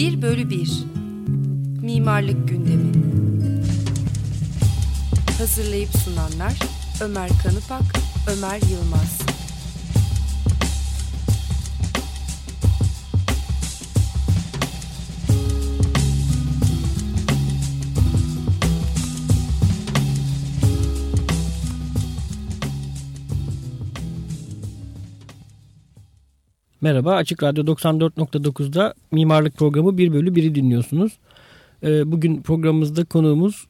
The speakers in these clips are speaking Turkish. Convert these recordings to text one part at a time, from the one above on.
1 bölü 1 Mimarlık Gündemi. Hazırlayıp sunanlar Ömer Kanıpak, Ömer Yılmaz Merhaba, Açık Radyo 94.9'da Mimarlık Programı 1 bölü 1'i dinliyorsunuz. Ee, bugün programımızda konuğumuz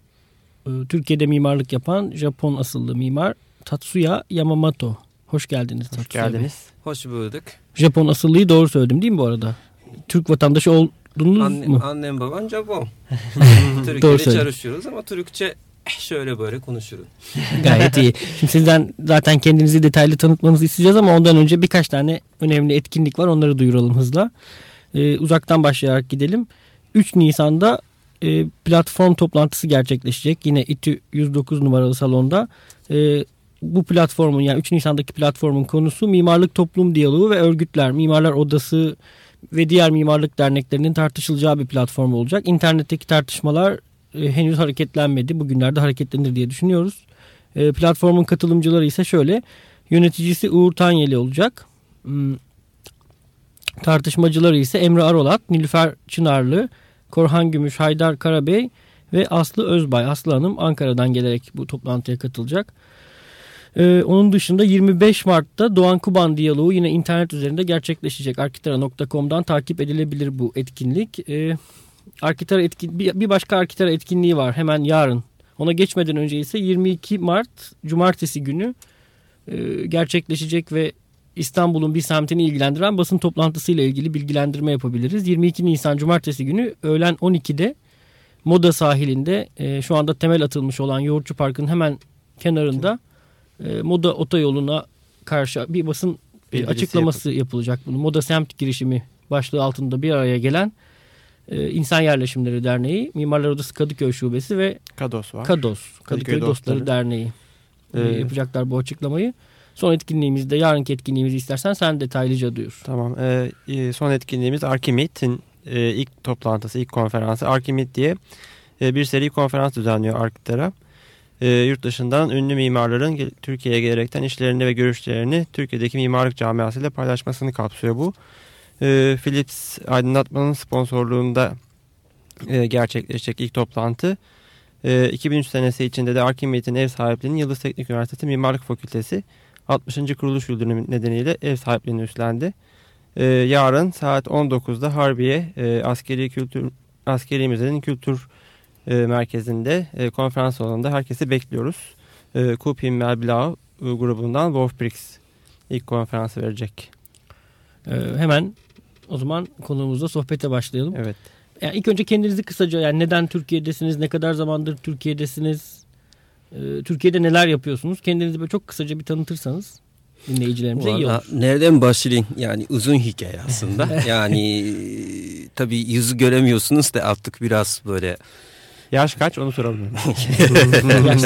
e, Türkiye'de mimarlık yapan Japon asıllı mimar Tatsuya Yamamoto. Hoş geldiniz Hoş Tatsuya Bey. geldiniz. Hoş bulduk. Japon asıllıyı doğru söyledim değil mi bu arada? Türk vatandaşı oldunuz Annem, mu? annem babam Japon. Doğru Türkiye'de çalışıyoruz ama Türkçe şöyle böyle konuşuyoruz. Gayet iyi. Şimdi sizden zaten kendinizi detaylı tanıtmanızı isteyeceğiz ama ondan önce birkaç tane önemli etkinlik var. Onları duyuralım hızla. Ee, uzaktan başlayarak gidelim. 3 Nisan'da e, platform toplantısı gerçekleşecek. Yine İTÜ 109 numaralı salonda. Ee, bu platformun yani 3 Nisan'daki platformun konusu mimarlık toplum diyaloğu ve örgütler, mimarlar odası ve diğer mimarlık derneklerinin tartışılacağı bir platform olacak. İnternetteki tartışmalar e, henüz hareketlenmedi. Bugünlerde hareketlenir diye düşünüyoruz. E, platformun katılımcıları ise şöyle. Yöneticisi Uğur Tanyeli olacak. Hmm, Tartışmacıları ise Emre Arolat, Nilüfer Çınarlı, Korhan Gümüş, Haydar Karabey ve Aslı Özbay. Aslı Hanım Ankara'dan gelerek bu toplantıya katılacak. Ee, onun dışında 25 Mart'ta Doğan Kuban diyaloğu yine internet üzerinde gerçekleşecek. Arkitara.com'dan takip edilebilir bu etkinlik. Ee, Arkitara etkin, bir, başka Arkitara etkinliği var hemen yarın. Ona geçmeden önce ise 22 Mart Cumartesi günü e, gerçekleşecek ve İstanbul'un bir semtini ilgilendiren basın toplantısıyla ilgili bilgilendirme yapabiliriz. 22 Nisan Cumartesi günü öğlen 12'de Moda sahilinde e, şu anda temel atılmış olan Yoğurtçu Park'ın hemen kenarında e, Moda otoyoluna karşı bir basın e, Bildirisi açıklaması yapılacak. Bunu Moda Semt girişimi başlığı altında bir araya gelen e, İnsan Yerleşimleri Derneği, Mimarlar Odası Kadıköy Şubesi ve Kados var. KADOS, Kadıköy, Kadıköy Dostları, Dostları. Derneği e, Ee, yapacaklar bu açıklamayı. Son etkinliğimizde, yarınki etkinliğimizi istersen sen detaylıca duyur. Tamam. Ee, e, son etkinliğimiz Arkimit'in e, ilk toplantısı, ilk konferansı. Arkimit diye e, bir seri konferans düzenliyor Arkitara. E, yurt dışından ünlü mimarların Türkiye'ye gelerekten işlerini ve görüşlerini Türkiye'deki mimarlık camiasıyla paylaşmasını kapsıyor bu. E, Philips Aydınlatma'nın sponsorluğunda e, gerçekleşecek ilk toplantı. E, 2003 senesi içinde de Arkimit'in ev sahipliğinin Yıldız Teknik Üniversitesi Mimarlık Fakültesi 60. kuruluş yıl dönümü nedeniyle ev sahipliğini üstlendi. Ee, yarın saat 19'da Harbiye e, Askeri Kültür Askeri Müze'nin kültür e, merkezinde e, konferans salonunda herkesi bekliyoruz. E, Kupin Melblau e, grubundan Wolf Briggs ilk konferansı verecek. E, hemen o zaman konuğumuzla sohbete başlayalım. Evet. Yani ilk önce kendinizi kısaca yani neden Türkiye'desiniz, ne kadar zamandır Türkiye'desiniz, e, Türkiye'de neler yapıyorsunuz? Kendinizi böyle çok kısaca bir tanıtırsanız dinleyicilerimize iyi olur. nereden başlayayım? Yani uzun hikaye aslında. yani e, tabii yüzü göremiyorsunuz da artık biraz böyle Yaş kaç onu soralım. Yaş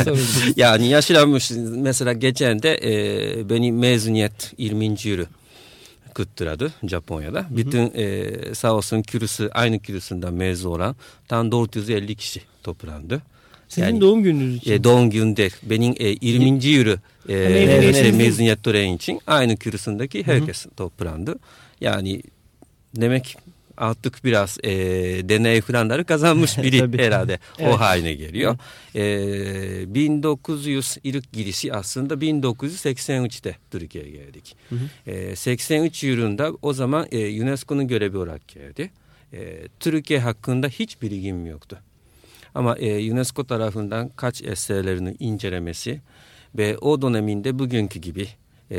yani yaşlanmış. Mesela geçen de e, benim mezuniyet 20. yılı kutladı Japonya'da. Bütün e, sağ olsun kürsü aynı kürsünden mezun olan tam 450 kişi toplandı. Sizin Yani- doğum gününüz için. E, doğum gününde benim e, 20. yılı e, Mezuniyet- şey, mezuniyet töreni için aynı kürsündeki herkes toplandı. Yani demek artık biraz e, deney falanları kazanmış herhalde Evet. o haline geliyor. E, 1900 ilk girişi aslında 1983'te Türkiye'ye geldik. E, 83 yılında o zaman e, UNESCO'nun görevi olarak geldi. E, Türkiye hakkında hiç bilgim yoktu. Ama e, UNESCO tarafından kaç eserlerini incelemesi ve o döneminde bugünkü gibi e,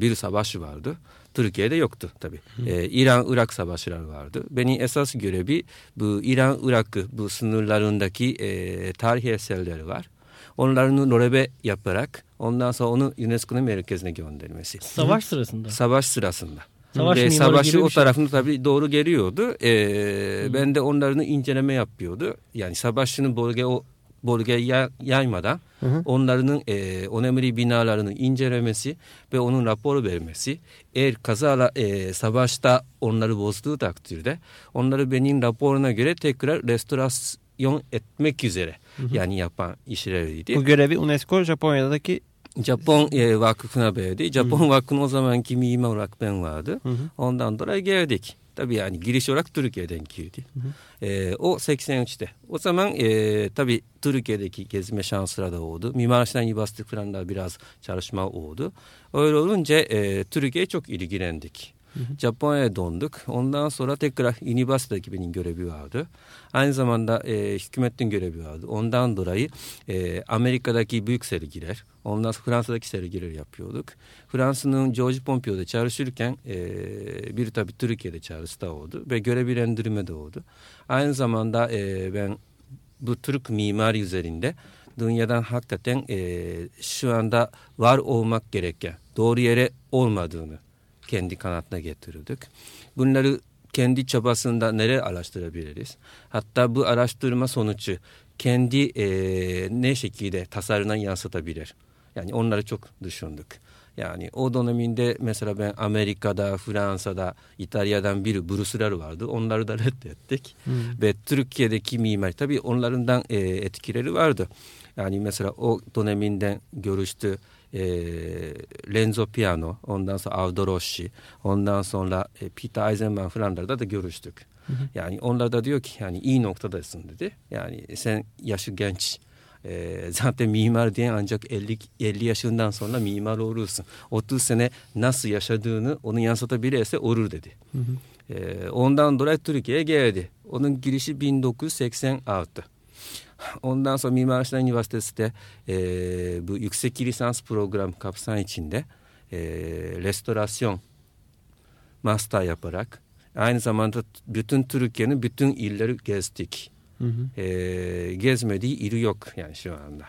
bir savaş vardı. Türkiye'de yoktu tabii. E, İran-Irak savaşları vardı. Benim esas görevi bu İran-Irak bu sınırlarındaki e, tarih eserleri var. Onların röleve yaparak ondan sonra onu UNESCO'nun merkezine göndermesi. Savaş sırasında. Savaş sırasında. Savaş Ve savaşı o şey. tarafında tabii doğru geliyordu. Ee, ben de onların inceleme yapıyordu. Yani savaşçının bölge o bölgeye ya- yaymadan Hı hı. onların e, önemli binalarını incelemesi ve onun raporu vermesi. Eğer kazara e, savaşta onları bozduğu takdirde onları benim raporuna göre tekrar restorasyon etmek üzere yani yapan işleriydi. Bu görevi UNESCO Japonya'daki Japon e, vakfına verdi. Japon vakfının o zamanki mimar olarak ben vardı. Hı hı. Ondan dolayı geldik. Tabii yani giriş olarak Türkiye'den girdi. E, o 83'te. O zaman e, tabii Türkiye'deki gezme şansları da oldu. Mimar Sinan Üniversitesi falan da biraz çalışma oldu. Öyle olunca e, Türkiye'ye çok ilgilendik. Japonya'ya döndük. Ondan sonra tekrar üniversitedeki benim görevi vardı. Aynı zamanda e, hükümetin görevi vardı. Ondan dolayı e, Amerika'daki büyük sergiler, ondan sonra Fransa'daki sergiler yapıyorduk. Fransa'nın George Pompidou'da çalışırken e, bir tabii Türkiye'de da oldu ve görevlendirme de oldu. Aynı zamanda e, ben bu Türk mimari üzerinde dünyadan hakikaten e, şu anda var olmak gereken doğru yere olmadığını kendi kanatına getirdik. Bunları kendi çabasında nereye araştırabiliriz? Hatta bu araştırma sonucu kendi e, ne şekilde tasarına yansıtabilir? Yani onları çok düşündük. Yani o döneminde mesela ben Amerika'da, Fransa'da, İtalya'dan bir burslar vardı. Onları da reddettik. Ve Türkiye'deki mimar tabii onlarından e, etkileri vardı. Yani mesela o döneminden görüştü e, Lenzo Piano, ondan sonra Aldo Rossi, ondan sonra e, Peter Eisenman falanlarda da görüştük. Yani onlar da diyor ki yani iyi noktadasın dedi. Yani sen yaşı genç. E, zaten mimar diye ancak 50, 50 yaşından sonra mimar olursun. 30 sene nasıl yaşadığını onu yansıtabilirse olur dedi. E, ondan dolayı Türkiye'ye geldi. Onun girişi 1986. Ondan sonra Mimar Sinan Üniversitesi'de e, bu yüksek lisans program kapsam içinde e, restorasyon master yaparak aynı zamanda bütün Türkiye'nin bütün illeri gezdik. Hı hı. E, gezmediği ili yok yani şu anda.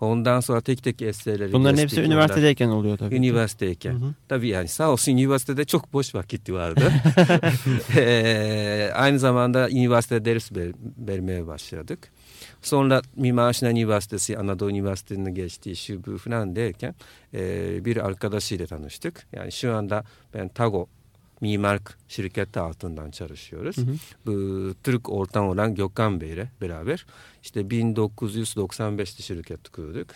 Ondan sonra tek tek eserleri Bunların hepsi üniversitedeyken oluyor tabii. Üniversiteyken. Hı hı. Tabii yani sağ olsun üniversitede çok boş vakit vardı. Eee, aynı zamanda üniversitede ders ver- vermeye başladık. Sonra Mimar Sinan Üniversitesi, Anadolu Üniversitesi'ne geçti, şu derken eee, bir arkadaşıyla tanıştık. Yani şu anda ben Tago mimarlık şirketi altından çalışıyoruz. Hı hı. Bu Türk ortam olan Gökhan Bey'le beraber işte 1995'te şirket kurduk.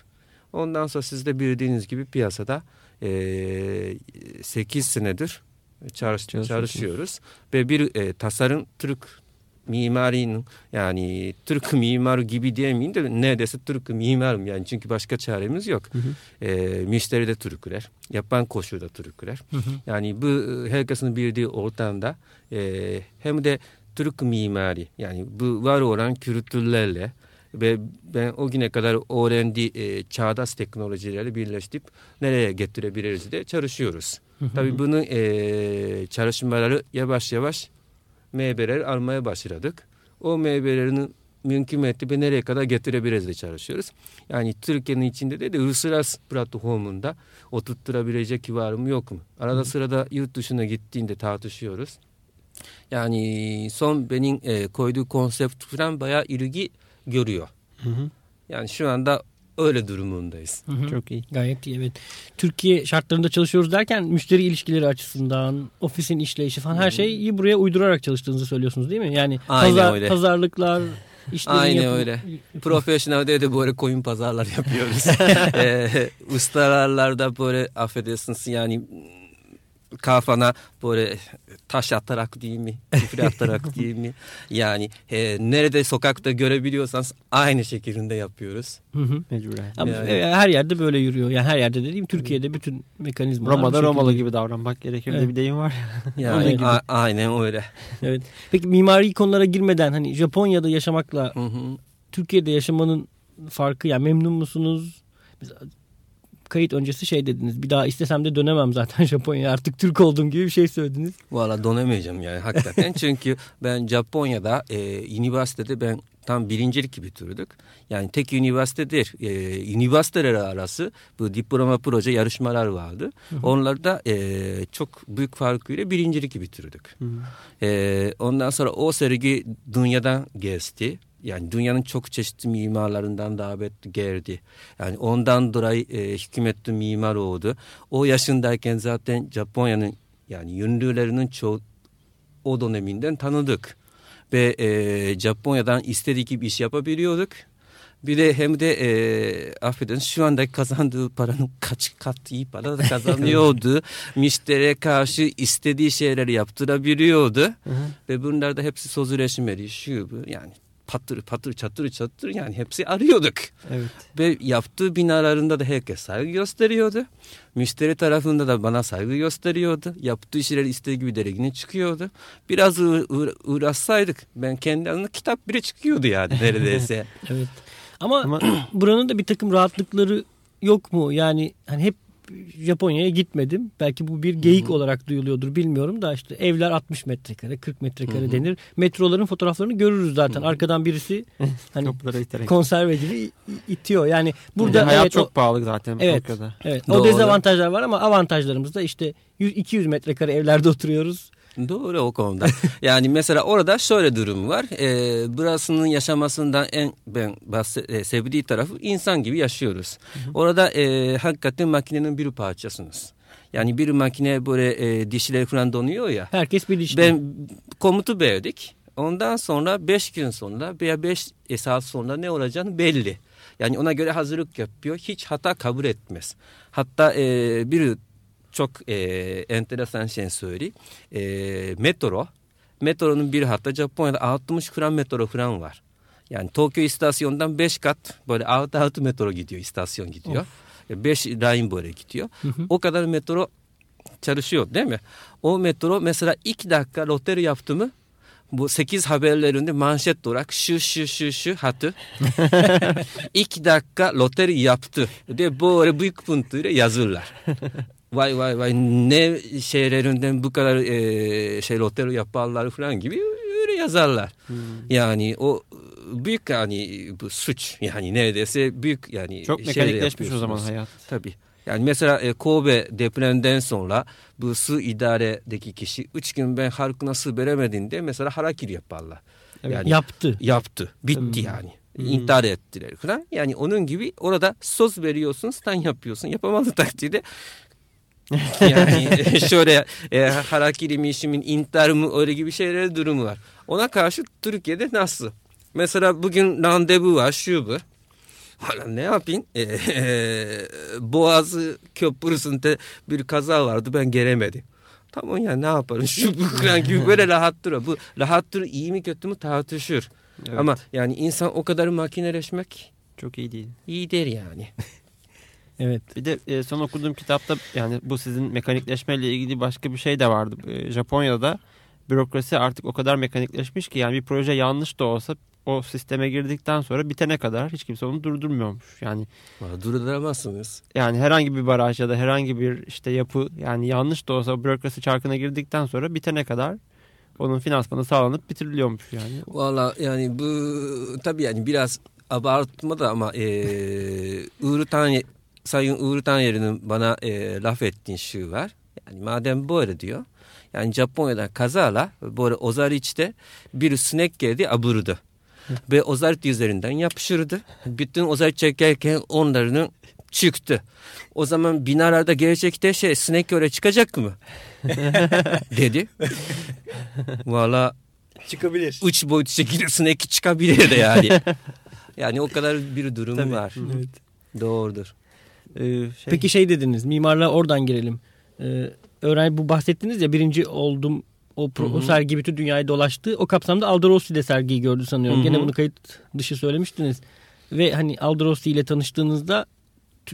Ondan sonra siz de bildiğiniz gibi piyasada eee 8 senedir çalış, çalışıyoruz. Ve bir e, tasarım Türk mimarinin yani Türk mimar gibi diyemeyeyim de neredeyse Türk mimarım yani çünkü başka çaremiz yok. E, müşteri de Türkler, yapan koşu da Türkler. Yani bu e, herkesin bildiği ortamda e, hem de Türk mimari yani bu var olan kültürlerle ve ben o güne kadar öğrendiği e, çağdaş teknolojileri birleştirip nereye getirebiliriz diye çalışıyoruz. Tabii bunun e, çalışmaları yavaş yavaş meyveler almaya başladık. O meyvelerini mümkün mertebe nereye kadar getirebiliriz diye çalışıyoruz. Yani Türkiye'nin içinde de, de uluslararası platformunda oturtturabilecek var mı yok mu? Arada sırada yurt dışına gittiğinde tartışıyoruz. Yani son benim e, koyduğu konsept falan bayağı ilgi görüyor. Hı hı. Yani şu anda öyle durumundayız. Hı hı. Çok iyi. Gayet iyi evet. Türkiye şartlarında çalışıyoruz derken müşteri ilişkileri açısından, ofisin işleyişi falan her şeyi buraya uydurarak çalıştığınızı söylüyorsunuz değil mi? Yani Aynen pazar, öyle. pazarlıklar, işlerin Aynen yapımı- öyle. Profesyonelde de böyle koyun pazarlar yapıyoruz. ee, ustalarlarda böyle affedersiniz yani kafana böyle taş atarak değil mi? Küfür atarak değil mi? Yani e, nerede sokakta görebiliyorsanız aynı şekilde yapıyoruz. Hı hı. Mecburen. Ama Yani- her yerde böyle yürüyor. Yani her yerde dediğim Türkiye'de bütün mekanizmalar. Roma'da şekilde. Romalı gibi davranmak gerekir Evet. de bir deyim var. Yani Öyle gibi. a- aynen öyle. Evet. Peki mimari konulara girmeden hani Japonya'da yaşamakla Hı hı. Türkiye'de yaşamanın farkı yani memnun musunuz? Biz kayıt öncesi şey dediniz. Bir daha istesem de dönemem zaten Japonya'ya. Artık Türk olduğum gibi bir şey söylediniz. Valla dönemeyeceğim yani hakikaten. Çünkü ben Japonya'da e, üniversitede ben tam birincilik bitirdik. Yani tek üniversite değil. E, üniversiteler arası bu diploma proje yarışmalar vardı. Onlarda e, çok büyük farkıyla birincilik bitirdik. E, ondan sonra o sergi dünyadan gezdi. Yani dünyanın çok çeşitli mimarlarından davet geldi. Yani ondan dolayı e, hükümetli mimar oldu. O yaşındayken zaten Japonya'nın yani ünlülerinin çoğu o döneminden tanıdık. Ve e, Japonya'dan istediği gibi iş yapabiliyorduk. Bir de hem de e, affedin şu anda kazandığı paranın kaç kat iyi para da kazanıyordu. Müşteriye karşı istediği şeyleri yaptırabiliyordu. Hı hı. Ve bunlar da hepsi sözleşmeli şu bu yani patır patır çatır çatır yani hepsi arıyorduk. Evet. Ve yaptığı binalarında da herkes saygı gösteriyordu. Müşteri tarafında da bana saygı gösteriyordu. Yaptığı işler istediği gibi derecine çıkıyordu. Biraz uğraşsaydık ben kendi adına kitap bile çıkıyordu yani neredeyse. evet. Ama, Ama buranın da bir takım rahatlıkları yok mu? Yani hani hep Japonya'ya gitmedim. Belki bu bir geyik Hı-hı. olarak duyuluyordur bilmiyorum da işte evler 60 metrekare 40 metrekare Hı-hı. denir. Metroların fotoğraflarını görürüz zaten. Hı-hı. Arkadan birisi hani konserve gibi itiyor. Yani burada hayat evet, çok o, pahalı zaten. Evet. Evet. O dezavantajlar var ama avantajlarımız da işte 100 200 metrekare evlerde oturuyoruz. Doğru o konuda. yani mesela orada şöyle durum var. E, burasının yaşamasından en ben bahset, e, sevdiği tarafı insan gibi yaşıyoruz. Hı hı. Orada e, hakikaten makinenin bir parçasınız. Yani bir makine böyle e, dişleri falan donuyor ya. Herkes bir dişli. Ben komutu verdik. Ondan sonra beş gün sonra veya beş saat sonra ne olacağını belli. Yani ona göre hazırlık yapıyor. Hiç hata kabul etmez. Hatta e, bir çok e, enteresan şey söyleyeyim. E, metro. Metronun bir hatta Japonya'da 60 kuran metro falan var. Yani Tokyo istasyonundan 5 kat böyle altı altı metro gidiyor istasyon gidiyor. 5 e, line böyle gidiyor. Hı hı. O kadar metro çalışıyor değil mi? O metro mesela 2 dakika loteri yaptı mı bu 8 haberlerinde manşet olarak şu şu şu şu hatı 2 dakika loteri yaptı diye böyle büyük puntuyla yazırlar vay vay vay ne şeylerinden bu kadar e, şey lotero yaparlar falan gibi öyle yazarlar. Hmm. Yani o büyük yani bu suç yani neredeyse büyük yani çok mekanikleşmiş o zaman hayat. Tabii. Yani mesela e, Kobe depremden sonra bu su idaredeki kişi üç gün ben halkına su veremediğinde mesela harakiri yaparlar. Evet. Yani yaptı. Yaptı. Bitti hmm. yani. Hmm. intihar ettiler falan. Yani onun gibi orada söz veriyorsun, stan yapıyorsun. Yapamadığı takdirde yani şöyle e, harakiri mişimin intihar mı öyle gibi şeyler durumu var. Ona karşı Türkiye'de nasıl? Mesela bugün randevu var şu bu. Hala ne yapayım? E, e, Boğazı köprüsünde bir kaza vardı ben gelemedim. Tamam ya ne yaparım şu bu kran gibi böyle rahat duruyor. Bu rahat dur iyi mi kötü mü tartışır. Evet. Ama yani insan o kadar makineleşmek çok iyi değil. İyi der yani. Evet. Bir de e, son okuduğum kitapta yani bu sizin mekanikleşmeyle ilgili başka bir şey de vardı. E, Japonya'da bürokrasi artık o kadar mekanikleşmiş ki yani bir proje yanlış da olsa o sisteme girdikten sonra bitene kadar hiç kimse onu durdurmuyormuş. Yani durduramazsınız. Yani herhangi bir baraj ya da herhangi bir işte yapı yani yanlış da olsa bürokrasi çarkına girdikten sonra bitene kadar onun finansmanı sağlanıp bitiriliyormuş yani. Valla yani bu tabii yani biraz abartma da ama e, Uğur Sayın Uğur Tanyer'in bana e, laf ettiğin şu var. Yani madem böyle diyor. Yani Japonya'dan kazala böyle Ozariç'te bir sinek geldi aburdu. Ve Ozariç üzerinden yapışırdı. Bütün Ozariç çekerken onların çıktı. O zaman binalarda gelecekte şey sinek göre çıkacak mı? dedi. Valla çıkabilir. Üç boyut şekilde sinek çıkabilir de yani. yani o kadar bir durum Tabii, var. Evet. Doğrudur. Ee, şey... Peki şey dediniz mimarlığa oradan girelim. Ee, öğrenci bu bahsettiniz ya birinci oldum o, pro, o sergi bütün dünyayı dolaştı. O kapsamda Aldo Rossi de sergiyi gördü sanıyorum. Hı hı. Gene bunu kayıt dışı söylemiştiniz. Ve hani Aldo Rossi ile tanıştığınızda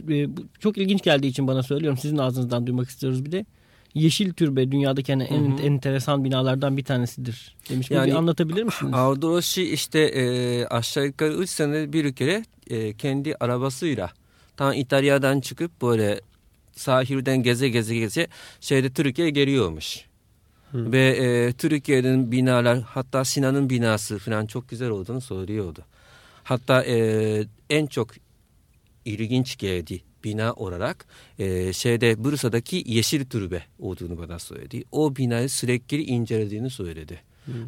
e, çok ilginç geldiği için bana söylüyorum. Sizin ağzınızdan duymak istiyoruz bir de. Yeşil Türbe dünyadaki hani en, hı hı. enteresan binalardan bir tanesidir demiş. Yani, bir anlatabilir misiniz? Aldo Rossi işte e, aşağı yukarı 3 sene bir kere e, kendi arabasıyla tam İtalya'dan çıkıp böyle sahilden geze geze geze şeyde Türkiye'ye geliyormuş. Hı. Ve e, Türkiye'nin binalar hatta Sinan'ın binası falan çok güzel olduğunu söylüyordu. Hatta e, en çok ilginç geldi bina olarak e, şeyde Bursa'daki Yeşil Türbe olduğunu bana söyledi. O binayı sürekli incelediğini söyledi.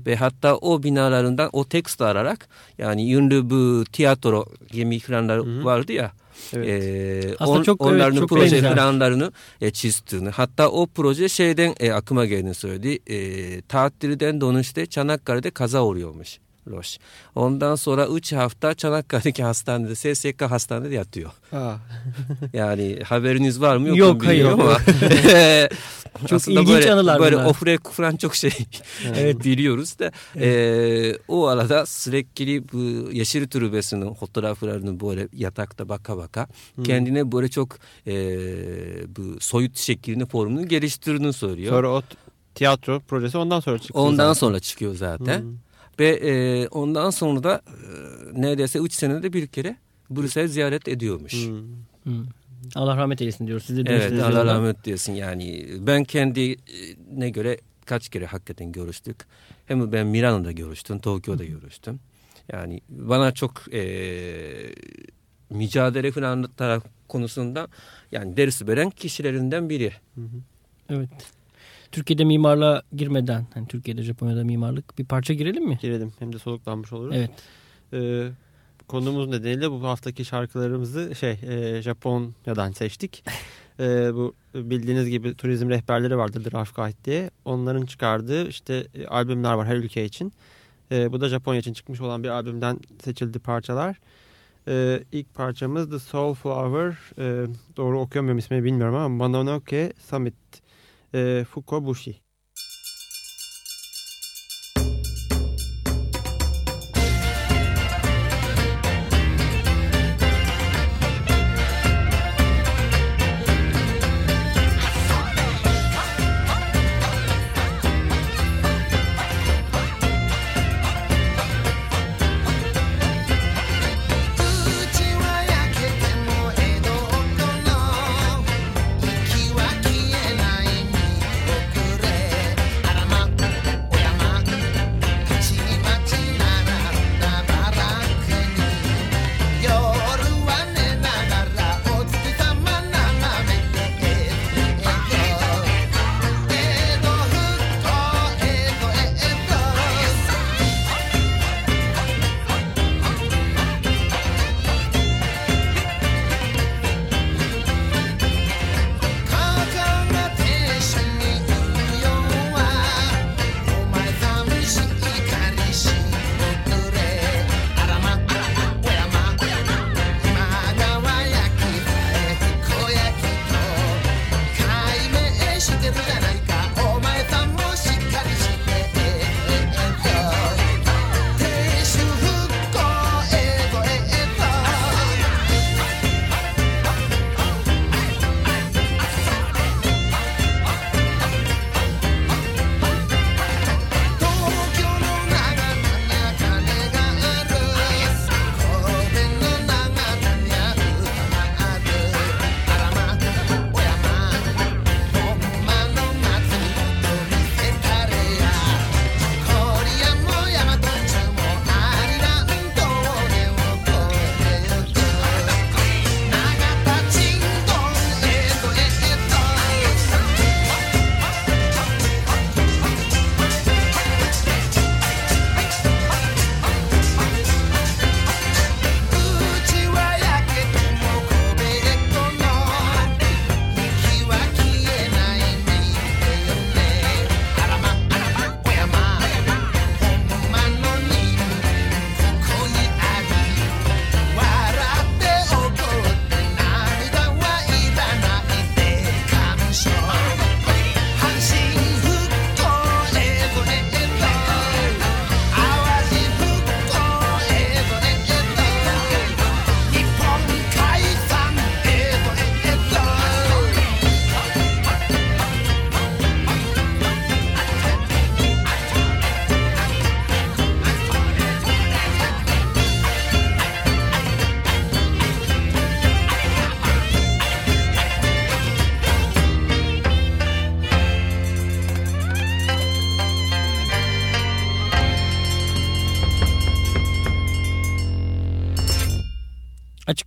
Ve hatta o binalarından o tekst alarak yani ünlü bu tiyatro gemi planları vardı ya. Evet. E, Aslında on- çok, evet, onların çok proje benzer. planlarını e, çizdiğini hatta o proje şeyden e, aklıma geldiğini söyledi. E, tatilden dönüşte Çanakkale'de kaza oluyormuş. Roş. Ondan sonra 3 hafta Çanakkale'deki hastanede SSK hastanede yatıyor. Yani haberiniz var mı yok, Yok, hayır. ama. Çok Aslında ilginç böyle, anılar Böyle bunlar. ofre falan çok şey evet. biliyoruz da. e, o arada sürekli bu Yeşil Türbesi'nin fotoğraflarını böyle yatakta baka baka kendine böyle çok e, bu soyut şeklini formunu geliştirdiğini söylüyor. sonra o tiyatro projesi ondan sonra çıktı. Ondan zaten. sonra çıkıyor zaten. Hmm. Ve e, ondan sonra da e, neredeyse 3 senede bir kere Brüssel ziyaret ediyormuş. Hmm. Hı. Allah rahmet eylesin diyoruz. Siz de Evet Allah rahmet diyorsun yani ben kendi e, ne göre kaç kere hakikaten görüştük. Hem ben Milano'da görüştüm, Tokyo'da görüştüm. Yani bana çok e, mücadele falan taraf konusunda yani ders veren kişilerinden biri. Evet. Türkiye'de mimarlığa girmeden, hani Türkiye'de Japonya'da mimarlık bir parça girelim mi? Girelim hem de soluklanmış oluruz. Evet. Ee, konumuz nedeniyle bu haftaki şarkılarımızı şey e, Japonya'dan seçtik. Ee, bu bildiğiniz gibi turizm rehberleri vardır Draft Guide diye. Onların çıkardığı işte e, albümler var her ülke için. Ee, bu da Japonya için çıkmış olan bir albümden seçildi parçalar. Ee, ilk parçamız The Soul Flower. Ee, doğru okuyamıyorum ismini bilmiyorum ama Mononoke Summit e, Fukobushi.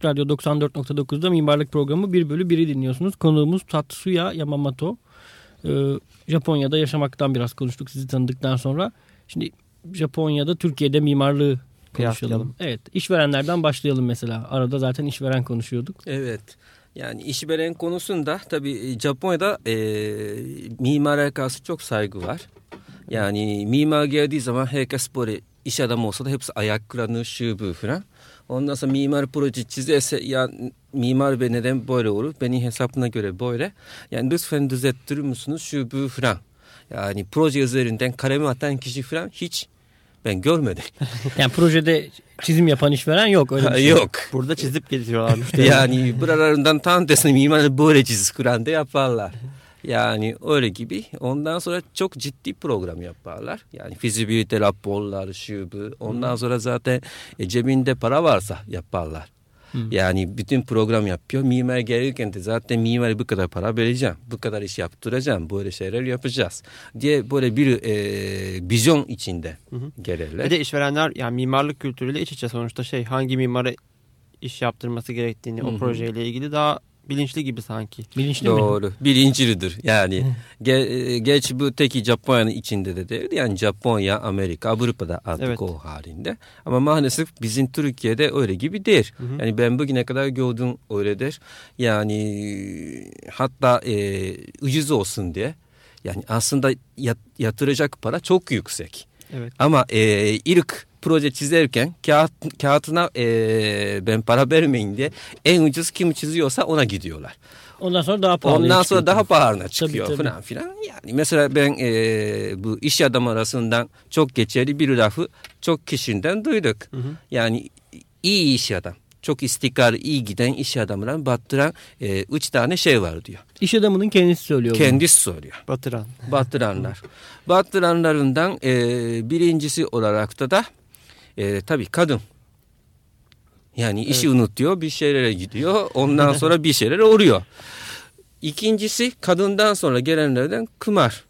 Açık Radyo 94.9'da mimarlık programı 1 bölü 1'i dinliyorsunuz. Konuğumuz Tatsuya Yamamoto. Ee, Japonya'da yaşamaktan biraz konuştuk sizi tanıdıktan sonra. Şimdi Japonya'da Türkiye'de mimarlığı konuşalım. Evet işverenlerden başlayalım mesela. Arada zaten işveren konuşuyorduk. Evet. Yani işveren konusunda tabii Japonya'da e, mimara karşı çok saygı var. Yani mimar geldiği zaman herkes böyle iş adamı olsa da hepsi ayaklanır şu bu falan. Ondan sonra mimar proje çizerse ya mimar be neden böyle olur? Benim hesabına göre böyle. Yani lütfen düzelttirir misiniz şu bu falan. Yani proje üzerinden kalemi atan kişi falan hiç ben görmedim. Yani projede çizim yapan işveren yok öyle bir şey. Yok. Burada çizip getiriyorlar müşteri. Yani buralarından tam tersine mimarlar böyle çiziz Kur'an'da yaparlar. Yani öyle gibi. Ondan sonra çok ciddi program yaparlar. Yani fizibilite raporlar, şu bu. Ondan sonra zaten e, cebinde para varsa yaparlar. Yani bütün program yapıyor. Mimar gelirken de zaten mimar bu kadar para vereceğim. Bu kadar iş yaptıracağım. Böyle şeyler yapacağız. Diye böyle bir e, vizyon içinde gelirler. Bir de işverenler yani mimarlık kültürüyle iç içe sonuçta şey hangi mimara iş yaptırması gerektiğini o projeyle ilgili daha bilinçli gibi sanki. Bilinçli mi? Doğru. Birincilidir. Yani ge, e, geç bu teki Japonya'nın içinde de değil. Yani Japonya, Amerika, Avrupa'da artık Evet. o halinde. Ama maalesef bizim Türkiye'de öyle gibi değil. Yani ben bugüne kadar gördüğüm öyledir. Yani hatta e, ucuz olsun diye. Yani aslında yat- yatıracak para çok yüksek. Evet. Ama e, ilk proje çizerken kağıt, kağıtına e, ben para vermeyin diye en ucuz kim çiziyorsa ona gidiyorlar. Ondan sonra daha pahalı. Ondan sonra daha pahalına çıkıyor tabii. falan filan. Yani mesela ben e, bu iş adamı arasından çok geçerli bir lafı çok kişiden duyduk. Yani iyi iş adam. Çok istikrarlı, iyi giden iş adamına battıran e, üç tane şey var diyor. İş adamının kendisi söylüyor. bunu. Kendisi söylüyor. Batıran. Battıranlar. Battıranlarından e, birincisi olarak da da e, tabii kadın. Yani işi unutuyor, bir şeylere gidiyor. Ondan sonra bir şeyler oluyor. İkincisi kadından sonra gelenlerden kumar.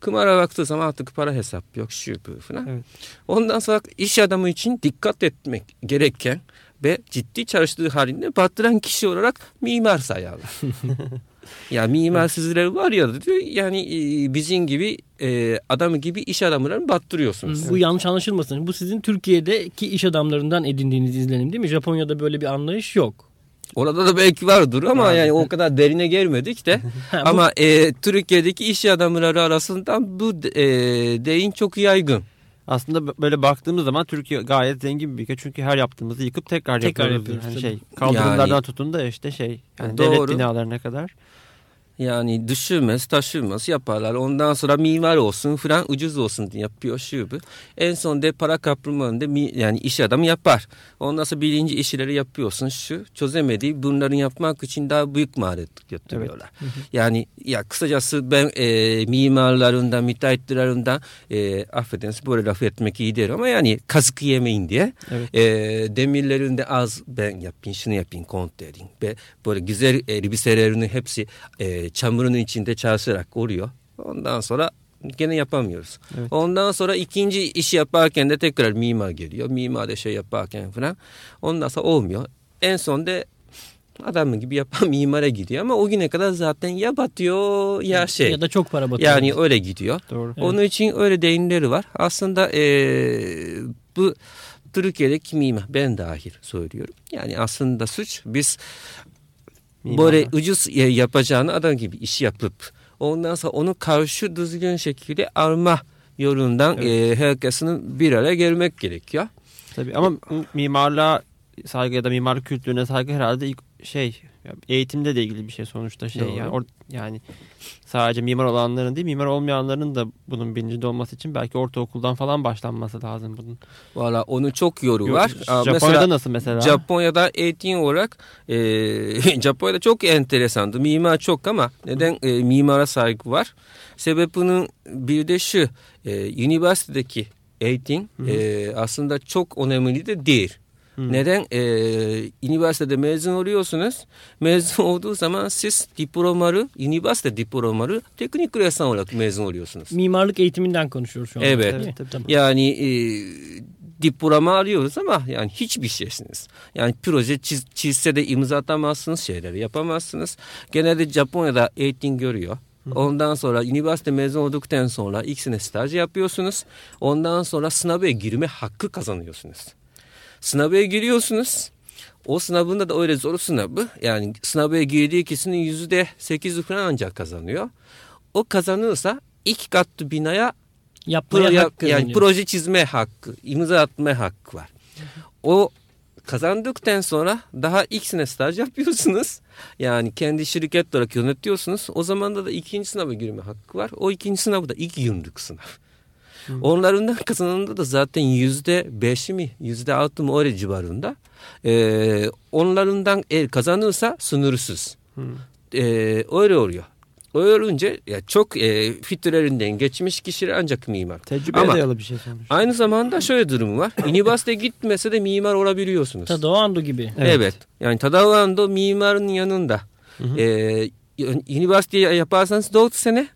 Kumara baktığı zaman artık para hesap yok şu bu falan. Evet. Ondan sonra iş adamı için dikkat etmek gereken ve ciddi çalıştığı halinde battıran kişi olarak mimar sayarlar. ya mimar sizler var ya diyor yani e, bizim gibi e, adamı gibi iş adamlarını battırıyorsunuz. Bu yanlış anlaşılmasın. Bu sizin Türkiye'deki iş adamlarından edindiğiniz izlenim değil mi? Japonya'da böyle bir anlayış yok. Orada da belki vardır ama yani o kadar derine gelmedik de. Ha, bu- ama e, Türkiye'deki iş adamları arasında bu e, deyin çok yaygın. Aslında böyle baktığımız zaman Türkiye gayet zengin bir ülke. Çünkü her yaptığımızı yıkıp tekrar, Tekrar yapıyoruz. Yani şey, kaldırımlardan Yani- tutun da işte şey yani Doğru. devlet binalarına kadar. Yani düşürmez, taşırmaz yaparlar. Ondan sonra mimar olsun falan ucuz olsun diye yapıyor şu bu. En son de para kapırmanında mi, yani iş adamı yapar. Ondan sonra birinci işleri yapıyorsun şu. Çözemediği bunların yapmak için daha büyük maharet götürüyorlar. Yani ya kısacası ben e, mimarlarından, müteahhitlerinden e, affedersiniz böyle laf etmek iyi değil ama yani kazık yemeyin diye. Evet. E, demirlerinde az ben yapayım şunu yapayım kont edeyim. Ve böyle güzel elbiselerini hepsi e, çamurun içinde çalışarak oluyor. Ondan sonra gene yapamıyoruz. Evet. Ondan sonra ikinci işi yaparken de tekrar mimar geliyor. Mimar da şey yaparken falan. Ondan sonra olmuyor. En son de adam gibi yapan mimara gidiyor ama o güne kadar zaten ya batıyor ya şey. Ya da çok para batıyor. Yani öyle gidiyor. Doğru. Onun için öyle deyimleri var. Aslında eee, bu Türkiye'deki mimar ben dahil söylüyorum. Yani aslında suç biz Mimarlar. böyle ucuz e, yapacağını adam gibi iş yapıp ondan sonra onu karşı düzgün şekilde alma yolundan eee, herkesin bir araya gelmek gerekiyor. Tabii ama mimarlığa saygı ya da mimarlık kültürüne saygı herhalde ilk şey eğitimde de ilgili bir şey sonuçta şey Doğru. yani, or- yani sadece mimar olanların değil mimar olmayanların da bunun bilincinde olması için belki ortaokuldan falan başlanması lazım bunun. Valla onun çok yoru var. Japonya'da mesela- nasıl mesela? Japonya'da eğitim olarak e, Japonya'da çok enteresandı. Mimar çok ama neden e, mimara saygı var? Sebebinin bir de şu. E, üniversitedeki eğitim e, aslında çok önemli de değil. Neden? E, üniversitede mezun oluyorsunuz. Mezun olduğu zaman siz diplomalı, üniversite diplomalı teknik ressam olarak mezun oluyorsunuz. Mimarlık eğitiminden konuşuyoruz şu an. Evet. Tabii. Tamam. Yani e, diploma alıyoruz ama yani hiçbir şeysiniz. Yani proje çiz, çizse de imza atamazsınız, şeyleri yapamazsınız. Genelde Japonya'da eğitim görüyor. Ondan sonra üniversite mezun olduktan sonra ilk sene staj yapıyorsunuz. Ondan sonra sınava girme hakkı kazanıyorsunuz. Sınava giriyorsunuz. O sınavında da öyle zor sınavı. Yani sınava girdiği kişinin yüzde sekiz falan ancak kazanıyor. O kazanırsa ilk katlı binaya Yapmaya Pro- hakkı yani kazanıyor. proje çizme hakkı, imza atma hakkı var. O kazandıktan sonra daha ilk sene staj yapıyorsunuz. Yani kendi şirket olarak yönetiyorsunuz. O zaman da, da ikinci sınava girme hakkı var. O ikinci sınav da ilk yıllık sınav. Onların da kazanında da zaten yüzde beş mi yüzde altı mı öyle civarında. Ee, onlarından eğer kazanırsa sınırsız. Ee, öyle oluyor. Öyle olunca ya çok e, filtrelerinden geçmiş kişiler ancak mimar. Tecrübeye Ama- dayalı bir şey sonuçta. Aynı zamanda şöyle durum var. Üniversite gitmese de mimar olabiliyorsunuz. Tadao Ando gibi. Evet. Evet. Yani Tadao Ando mimarın yanında. Ee, üniversite yaparsanız 4 sene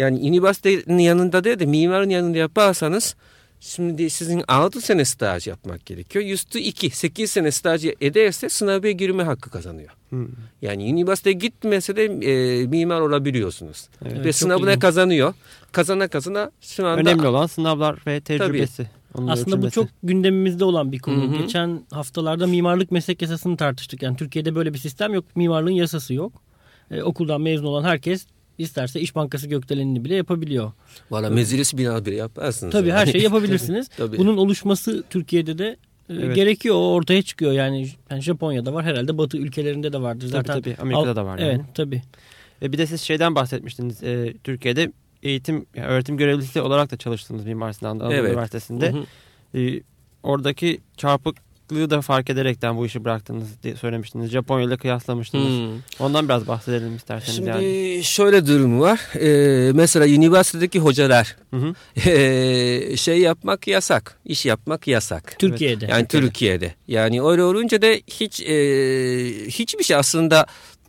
yani üniversitenin yanında değil de mimarın yanında yaparsanız şimdi sizin 6 sene staj yapmak gerekiyor. Üstü 2, 8 sene staj ederse sınava girme hakkı kazanıyor. Hı. Yani üniversite gitmese de e, mimar olabiliyorsunuz. Evet, Ve sınavına ilginç. kazanıyor. Kazana kazana şu anda Önemli olan sınavlar ve tecrübesi. Onun Aslında bu çok gündemimizde olan bir konu. Hı hı. Geçen haftalarda mimarlık meslek yasasını tartıştık. Yani Türkiye'de böyle bir sistem yok. Mimarlığın yasası yok. Ee, okuldan mezun olan herkes isterse İş Bankası gökdelenini bile yapabiliyor. Valla meclis bina bile yaparsınız. Tabii her yani. şeyi yapabilirsiniz. Tabii. Bunun oluşması Türkiye'de de e, Evet. gerekiyor. O ortaya çıkıyor. Yani, yani Japonya'da var. Herhalde Batı ülkelerinde de vardır. Tabii, Zaten tabii. Amerika'da da var yani. Evet tabii. Ve bir de siz şeyden bahsetmiştiniz. e, Türkiye'de eğitim, yani öğretim görevlisi olarak da çalıştınız Mimar Sinan Anadolu Evet. Üniversitesi'nde. Hı hı. E, oradaki çarpıklığı da fark ederekten bu işi bıraktınız diye söylemiştiniz. Japonya ile kıyaslamıştınız. Hmm. Ondan biraz bahsedelim isterseniz Şimdi yani. şöyle durum var. Ee, mesela üniversitedeki hocalar Hı hı. ee, şey yapmak yasak. iş yapmak yasak. Türkiye'de. Yani Türkiye'de. Yani öyle olunca da hiç ee, hiçbir şey aslında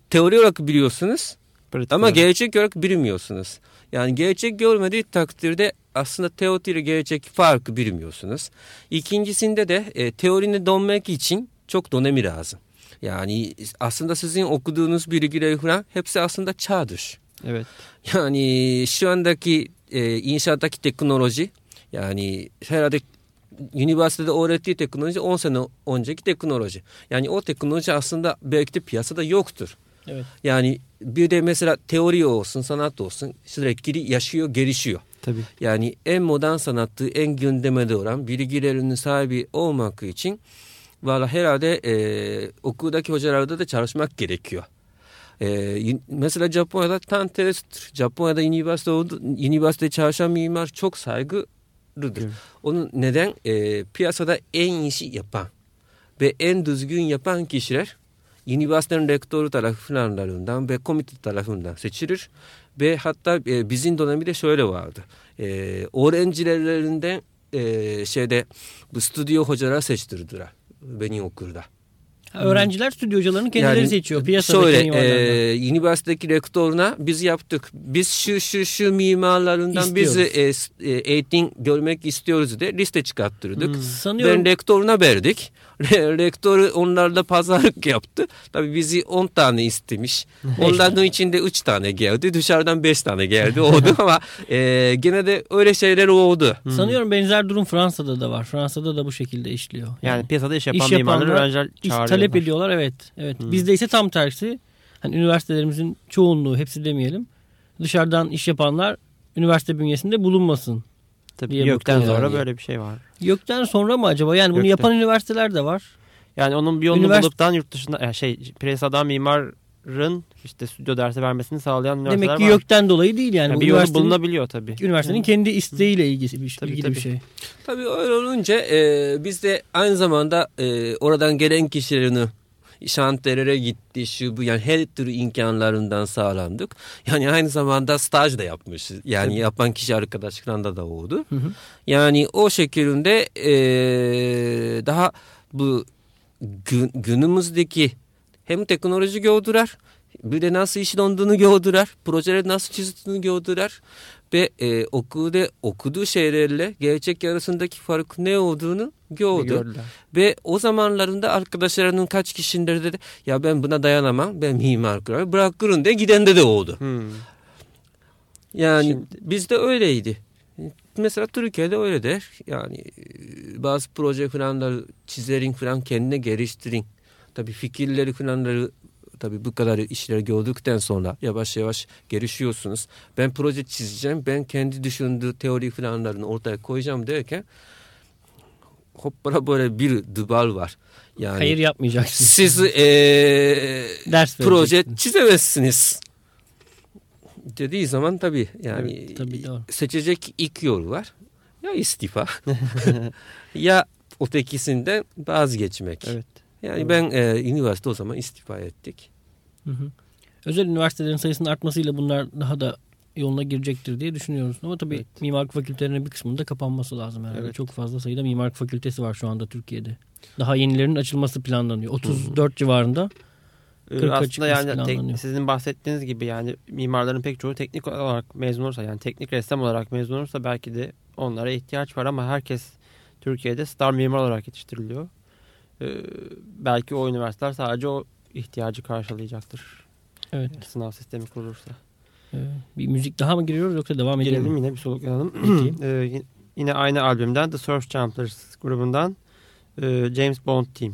teori olarak biliyorsunuz Pratik ama olarak. gerçek olarak bilmiyorsunuz. Yani gerçek görmediği takdirde aslında teori ile gerçek farkı bilmiyorsunuz. İkincisinde de e, teorini donmak için çok donemi lazım. Yani aslında sizin okuduğunuz bilgiler falan hepsi aslında çağ dışı. Evet. Yani şu andaki e, inşaattaki teknoloji yani herhalde üniversitede öğrettiği teknoloji 10 sene önceki teknoloji. Yani o teknoloji aslında belki de piyasada yoktur. Evet. Yani bir de mesela teori olsun, sanat olsun sürekli yaşıyor, gelişiyor. Tabii. Yani en modern sanatı, en gündemde olan bilgilerinin sahibi olmak için valla herhalde e, okuldaki hocalarda da çalışmak gerekiyor. E, y- mesela Japonya'da tam tersidir. Japonya'da üniversite oldu, üniversitede çalışan mimar çok saygılıdır. Evet. Onun neden? E, piyasada en iyisi yapan ve en düzgün yapan kişiler üniversitenin rektörü taraflarından ve komite tarafından seçilir. Ve hatta e, bizim dönemde şöyle vardı. E, öğrencilerinden e, şeyde bu stüdyo hocalar seçtirdiler benim okulda. Ha, Öğrenciler stüdyo hocalarını kendileri Yani seçiyor. Piyasadaki Şöyle e, üniversitedeki rektörüne biz yaptık. Biz şu şu şu mimarlarından bizi e, s- e, eğitim görmek istiyoruz de liste çıkarttırdık. Sanıyorum Ben rektörüne verdik. Re- Rektör onlarla pazarlık yaptı. Tabii bizi 10 tane istemiş. Onlardan içinde 3 tane geldi. Dışarıdan 5 tane geldi. Oldu ama e, gene de öyle şeyler oldu. sanıyorum benzer durum Fransa'da da var. Fransa'da da bu şekilde işliyor. Yani piyasada iş yapan İş öğrenciler İş çağırıyorlar. talep ediyorlar evet. Evet. Bizde ise tam tersi. Hani üniversitelerimizin çoğunluğu hepsi demeyelim. Dışarıdan iş yapanlar üniversite bünyesinde bulunmasın. Tabii diye YÖK'ten sonra yani. böyle bir şey var. Gökten sonra mı acaba? Yani bunu Gökten. yapan üniversiteler de var. Yani onun bir yolunu Üniversite- buluptan yurt dışında yani şey piyasadan mimarın işte stüdyo dersi vermesini sağlayan üniversiteler Demek ki var. YÖK'ten dolayı değil yani. Yani bir yolu bulunabiliyor tabii. üniversitenin kendi isteğiyle ilgili bir, Tabii, ilgili tabii. bir şey. Tabii öyle olunca e, biz de aynı zamanda e, oradan gelen kişilerini şantiyelere gitti şu bu yani her türlü imkanlarından sağlandık. Yani aynı zamanda staj da yapmışız. Yani yapan kişi arkadaşlarında da oldu. Yani o şekilde e, daha bu gün- günümüzdeki hem teknoloji gördüler bir de nasıl işlendiğini gördüler. Projeleri nasıl çizdiğini gördüler. Ve e, okulda okuduğu şeylerle gerçek arasındaki fark ne olduğunu gördü. Gördüler. Ve o zamanlarında arkadaşlarının kaç kişileri dedi ya ben buna dayanamam ben mimar kurar bırakırım de giden de de oldu. Hmm. Yani Şimdi- bizde öyleydi. Mesela Türkiye'de öyle der. Yani e, bazı proje falanları çizerin falan kendine geliştirin. Tabii fikirleri falanları tabii bu kadar işleri gördükten sonra yavaş yavaş gelişiyorsunuz. Ben proje çizeceğim. Ben kendi düşündüğü teori falanlarını ortaya koyacağım derken hoppara böyle bir duvar var. Yani Hayır yapmayacaksın. siz e, Ders proje çizemezsiniz dediği zaman tabii yani Evet, tabii doğru. seçecek ilk yol var. Ya istifa ya ötekisinden vazgeçmek. Evet. Yani ben e, üniversite o zaman istifa ettik. Hı hı. Özel üniversitelerin sayısının artmasıyla bunlar daha da yoluna girecektir diye düşünüyoruz. Ama tabii Evet. mimarlık fakültelerinin bir kısmının da kapanması lazım herhalde. Evet. Çok fazla sayıda mimarlık fakültesi var şu anda Türkiye'de. Daha yenilerinin açılması planlanıyor. 34 civarında. Ee, 40'a Aslında yani tek- sizin bahsettiğiniz gibi yani mimarların pek çoğu teknik olarak mezun olursa yani teknik ressam olarak mezun olursa belki de onlara ihtiyaç var ama herkes Türkiye'de star mimar olarak yetiştiriliyor. Ee, belki o üniversiteler sadece o ihtiyacı karşılayacaktır. Evet. Sınav sistemi kurulursa. Ee, bir müzik daha mı giriyoruz yoksa devam edelim Girelim yine bir soluklanalım. Ee, yine aynı albümden The Surf Jumpers grubundan e, James Bond Team.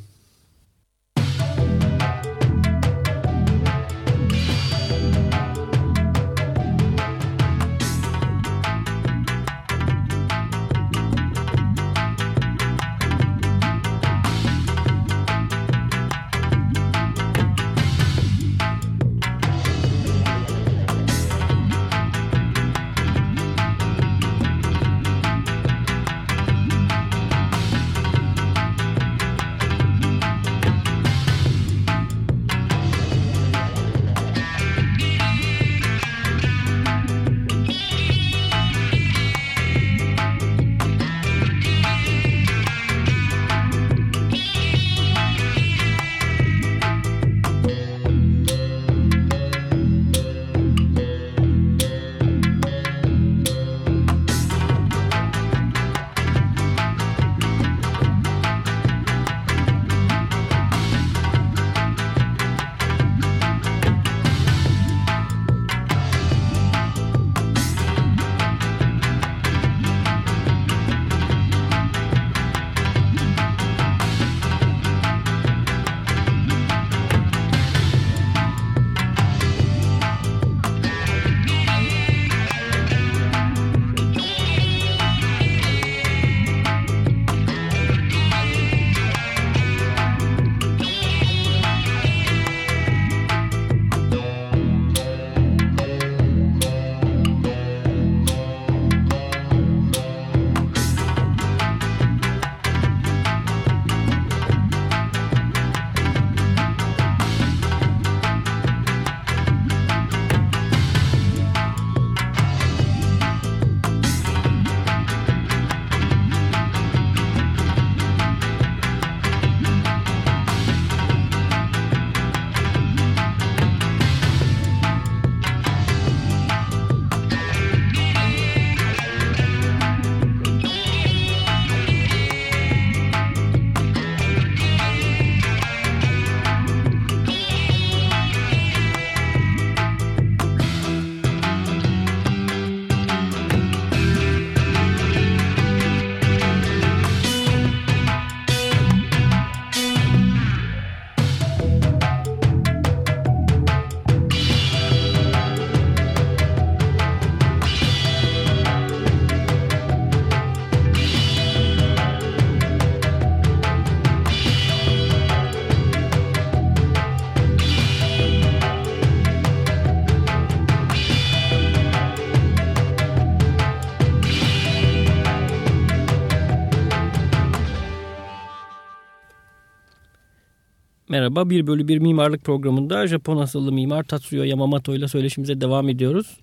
Merhaba, 1 bölü 1 mimarlık programında Japon asıllı mimar Tatsuya Yamamoto ile söyleşimize devam ediyoruz.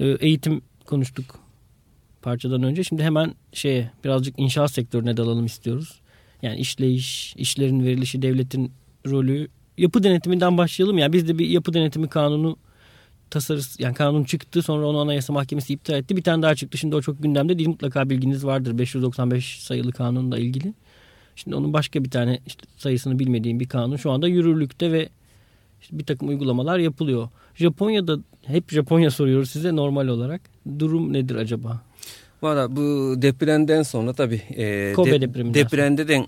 Ee, eğitim konuştuk parçadan önce. Şimdi hemen şeye birazcık inşaat sektörüne dalalım istiyoruz. Yani işleyiş, işlerin verilişi, devletin rolü. Yapı denetiminden başlayalım. Yani bizde bir yapı denetimi kanunu tasarısı yani kanun çıktı sonra onu anayasa mahkemesi iptal etti. Bir tane daha çıktı. Şimdi o çok gündemde değil. Mutlaka bilginiz vardır 595 sayılı kanunla ilgili. Şimdi onun başka bir tane işte sayısını bilmediğim bir kanun şu anda yürürlükte ve işte bir takım uygulamalar yapılıyor. Japonya'da hep Japonya soruyoruz size normal olarak. Durum nedir acaba? Valla bu depremden sonra tabii e, Kobe depreminden depremden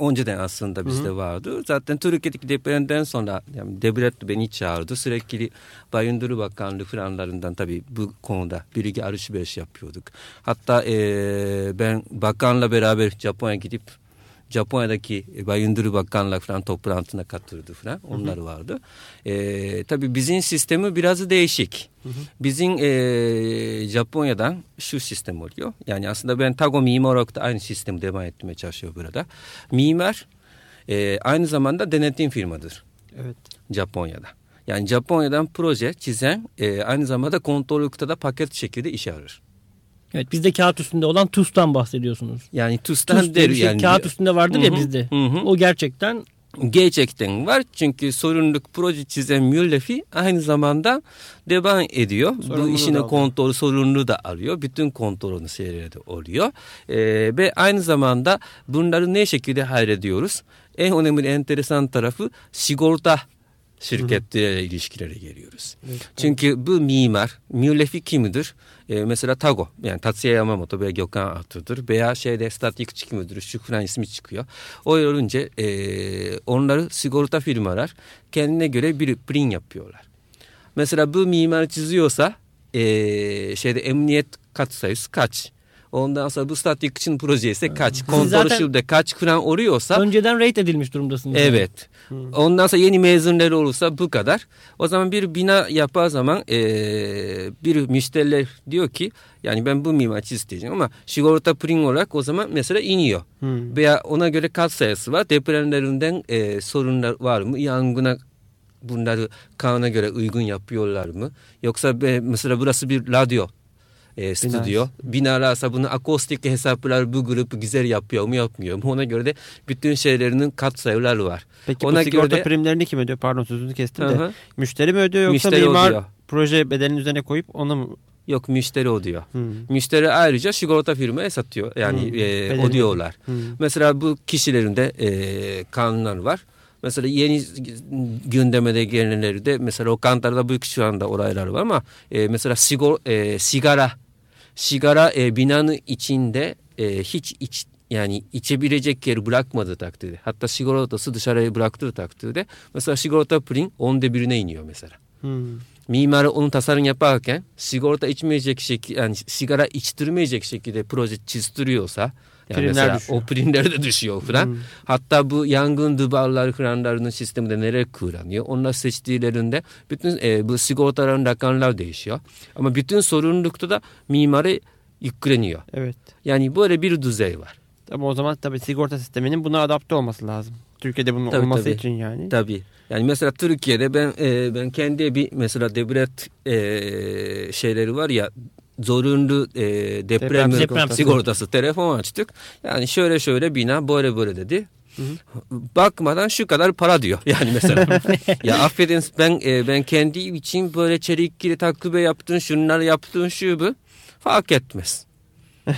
önceden aslında bizde vardı. Zaten Türkiye'deki depremden sonra yani devlet beni çağırdı. Sürekli Bayındır Bakanlığı falanlarından tabii bu konuda bilgi alışveriş yapıyorduk. Hatta e, ben bakanla beraber Japonya'ya gidip Japonya'daki Bayındır Bakanlar falan toplantısına katıldı falan. Onlar vardı. E, tabii bizim sistemi biraz değişik. Bizim e, Japonya'dan şu sistem oluyor. Yani aslında ben Tago mimar olarak da aynı sistemi devam etmeye çalışıyor burada. Mimar e, aynı zamanda denetim firmadır Evet. Japonya'da. Yani Japonya'dan proje çizen e, aynı zamanda kontrollükte de paket şekilde işe alır. Evet bizde kağıt üstünde olan TUS'tan bahsediyorsunuz. Yani TUS'tan TUS şey yani kağıt üstünde vardır Hı ya hı, bizde. hı hı. O gerçekten gerçekten var. Çünkü sorumluluk proje çizen müellefi aynı zamanda devam ediyor. Bu Sorumluluğu işine kontrol sorumluluğu da alıyor. Bütün kontrolünü seyrede oluyor. Ee, ve aynı zamanda bunları ne şekilde hallediyoruz? En önemli enteresan tarafı sigorta şirketleriyle ilişkilere geliyoruz. Çünkü bu mimar, müellefi kimdir? Ee, mesela Tago, yani Tatsuya Yamamoto veya Gökhan Atı'dır. Veya şeyde statikçi müdürü, şu falan ismi çıkıyor. O olunca e, onları sigorta firmalar kendine göre bir prim yapıyorlar. Mesela bu mimar çiziyorsa e, şeyde emniyet katsayısı kaç? Ondan sonra bu statik için proje ise kaç? Şube kaç falan oluyorsa önceden rate edilmiş durumdasınız. yani. Evet. Ondan sonra yeni mezunları olursa bu kadar. O zaman bir bina yapar zaman eee, bir müşteriler diyor ki yani ben bu mimar isteyeceğim ama sigorta prim olarak o zaman mesela iniyor. Hmm. Veya ona göre kat sayısı var. Depremlerinden eee, sorunlar var mı? Yangına bunları kanuna göre uygun yapıyorlar mı? Yoksa be- mesela burası bir radyo e, stüdyo. Binalarsa bunu akustik hesaplar bu grup güzel yapıyor mu yapmıyor mu? Ona göre de bütün şeylerinin katsayıları var. Peki Ona bu sigorta göre de- primlerini kim ödüyor? Pardon sözünü kestim Hı de. hı. Müşteri mi ödüyor yoksa Müşteri mimar ödüyor. proje bedelinin üzerine koyup onu mu? Yok müşteri ödüyor. Hmm. Müşteri ayrıca sigorta firmaya satıyor. Yani Hmm. e, ödüyorlar. Hmm. Mesela bu kişilerin de e, kanunlar var. Mesela yeni gündemede gelenleri de mesela o kantarda büyük şu anda olaylar var ama e, mesela sigor, e, sigara しがら、えー、ビナヌ一員で、えー、ヒチ一いやにイチェビレジェッケルブラックマザタクトで、ハッタシゴロトスドシャレブラックトゥタクトで、まあ、それはシゴロタプリンオンデビルネイニオメサラ。ミマルオンタサルニャパーケン、シゴロタイチメジェキシキ、シガライチトゥルメジェキシキでプロジェクチストゥルーサー。Yani Primler mesela düşüyor. o primler de düşüyor falan. Hmm. Hatta bu yangın duvarları kranlarının sisteminde nereye kullanıyor? Onlar seçtiğlerinde bütün e, bu sigortaların rakamlar değişiyor. Ama bütün sorumlulukta da mimarı yükleniyor. Evet. Yani böyle bir düzey var. Ama o zaman tabii sigorta sisteminin buna adapte olması lazım. Türkiye'de bunun Tabii, olması tabii. için yani. Tabii. Yani mesela Türkiye'de ben e, ben kendi bir mesela devlet e, şeyleri var ya zorunlu e, deprem, Deprem sigortası. sigortası telefon açtık. Yani şöyle şöyle bina böyle böyle dedi. Bakmadan şu kadar para diyor yani mesela. ya affedin ben e, ben kendi için böyle çelikli takviye yaptın şunlar yaptın şu bu fark etmez.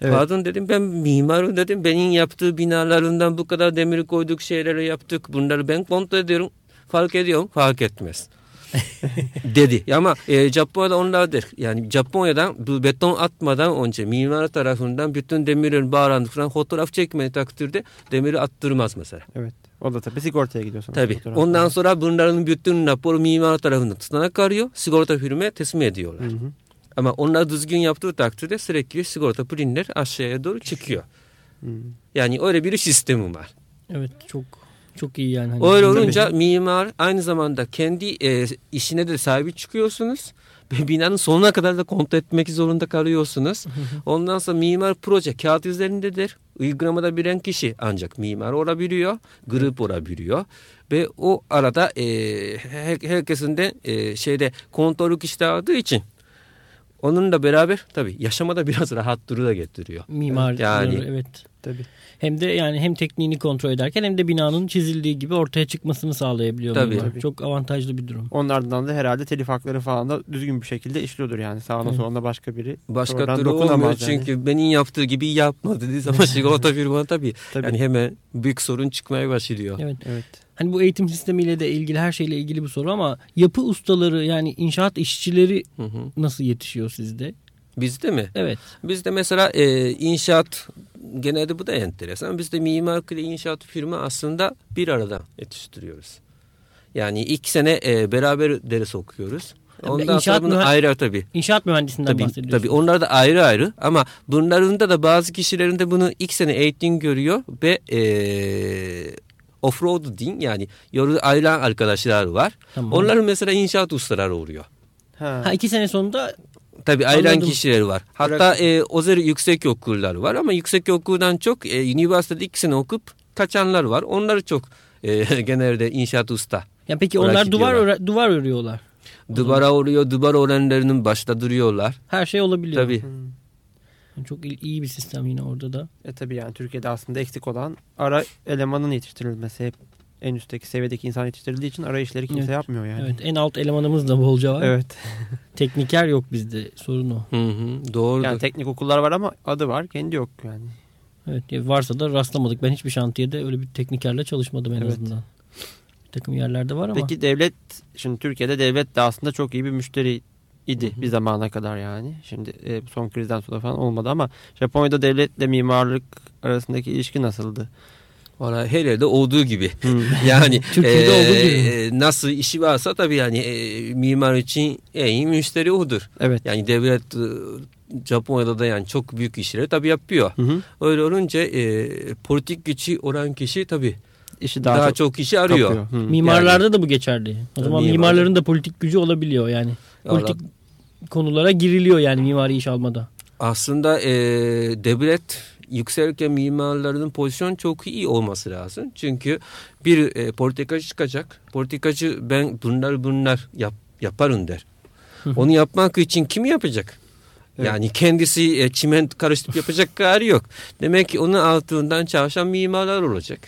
Evet. Pardon dedim ben mimarım dedim. Benim yaptığı binalarından bu kadar demir koyduk şeyleri yaptık. Bunları ben kontrol ediyorum. Fark ediyorum. Fark etmez. dedi. Ama e, Japonya'da onlardır. Yani Japonya'dan bu beton atmadan önce mimar tarafından bütün demirin bağlandıktan fotoğraf çekmeyi takdirde demiri attırmaz mesela. Evet. O da tabii sigortaya gidiyor sonra. Tabii. Ondan sonra bunların bütün raporu mimar tarafından tutanak arıyor. Sigorta firmaya teslim ediyorlar. Hı hı. Ama onlar düzgün yaptığı takdirde sürekli sigorta primler aşağıya doğru çıkıyor. Hmm. Yani öyle bir sistemi var. Evet çok çok iyi yani. Hani Öyle Tabii. olunca mimar aynı zamanda kendi e, işine de sahibi çıkıyorsunuz. Ve binanın sonuna kadar da kontrol etmek zorunda kalıyorsunuz. Ondan sonra mimar proje kağıt üzerindedir. Uygulamada bilen kişi ancak mimar olabiliyor. Grup olabiliyor. Ve o arada e, her, herkesin de e, şeyde kontrolü kişi aldığı için onunla beraber tabii yaşamada biraz rahat duru da getiriyor. mimar Yani- evet. Tabii. Hem de yani hem tekniğini kontrol ederken hem de binanın çizildiği gibi ortaya çıkmasını sağlayabiliyor. Tabii. Tabii. Çok avantajlı bir durum. Onun ardından da herhalde telif hakları falan da düzgün bir şekilde işliyordur yani. Sağına Evet. soluna başka biri. Başka Oradan türlü dokunamaz olmuyor yani. çünkü benim yaptığı gibi yapma dediği zaman sigorta firma tabii. Tabii. Yani hemen büyük sorun çıkmaya başlıyor. Evet. Evet. Hani bu eğitim sistemiyle de ilgili her şeyle ilgili bir soru ama yapı ustaları yani inşaat işçileri Hı hı. nasıl yetişiyor sizde? Bizde mi? Evet. Bizde mesela e, inşaat genelde bu da enteresan. Bizde mimarlık ile inşaat firma aslında bir arada yetiştiriyoruz. Yani ilk sene e, beraber ders okuyoruz. Ondan inşaat sonra bunu ayrı tabii. İnşaat mühendisinden Tabii, bahsediyorsunuz. tabii onlar da ayrı ayrı ama bunların da bazı kişilerin de bunu ilk sene eğitim görüyor ve e, offroad din yani yolu ayrılan arkadaşlar var. Tamam. Onlar mesela inşaat ustaları oluyor. Ha. Ha, iki sene sonunda Tabii ayrılan Anladım. kişiler var. Hatta e, özel yüksek okullar var ama yüksek okuldan çok e, üniversitede iki sene okup kaçanlar var. Onlar çok e, genelde inşaat usta. ya peki onlar duvar gidiyorlar. öre- duvar örüyorlar. Duvara oluyor, duvar öğrenlerinin başta duruyorlar. Her şey olabiliyor. Tabii. Hmm. Çok iyi bir sistem yine orada da. E tabii yani Türkiye'de aslında eksik olan ara elemanın yetiştirilmesi. Hep en üstteki seviyedeki insan yetiştirildiği için ara işleri kimse Evet. yapmıyor yani. Evet en alt elemanımız da bolca var. Evet. Tekniker yok bizde sorun o. Hı hı, doğrudur. Yani teknik okullar var ama adı var kendi yok yani. Evet varsa da rastlamadık. Ben hiçbir şantiyede öyle bir teknikerle çalışmadım en Evet. azından. Bir takım yerlerde var ama. Peki devlet şimdi Türkiye'de devlet de aslında çok iyi bir müşteri idi bir zamana kadar yani. Şimdi e, son krizden sonra falan olmadı ama Japonya'da devletle mimarlık arasındaki ilişki nasıldı? Valla her yerde olduğu gibi. Hmm. Yani Türkiye'de e, olduğu gibi. e, nasıl işi varsa tabii yani e, mimar için en iyi müşteri odur. Evet. Yani devlet e, Japonya'da da yani çok büyük işleri tabii yapıyor. Hı hı. Öyle olunca e, politik gücü olan kişi tabii İşi daha, daha, çok, çok, işi arıyor. kapıyor. Hı. Mimarlarda da bu geçerli. O zaman Mimar- mimarların da politik gücü olabiliyor yani. Politik konulara giriliyor yani mimari iş almada. Aslında e, devlet yükselirken mimarların pozisyon çok iyi olması lazım. Çünkü bir e, politikacı çıkacak. Politikacı ben bunlar bunlar yap, yaparım der. Onu yapmak için kim yapacak? Evet. Yani kendisi e, çiment karıştırıp yapacak gari yok. Demek ki onun altından çalışan mimarlar olacak.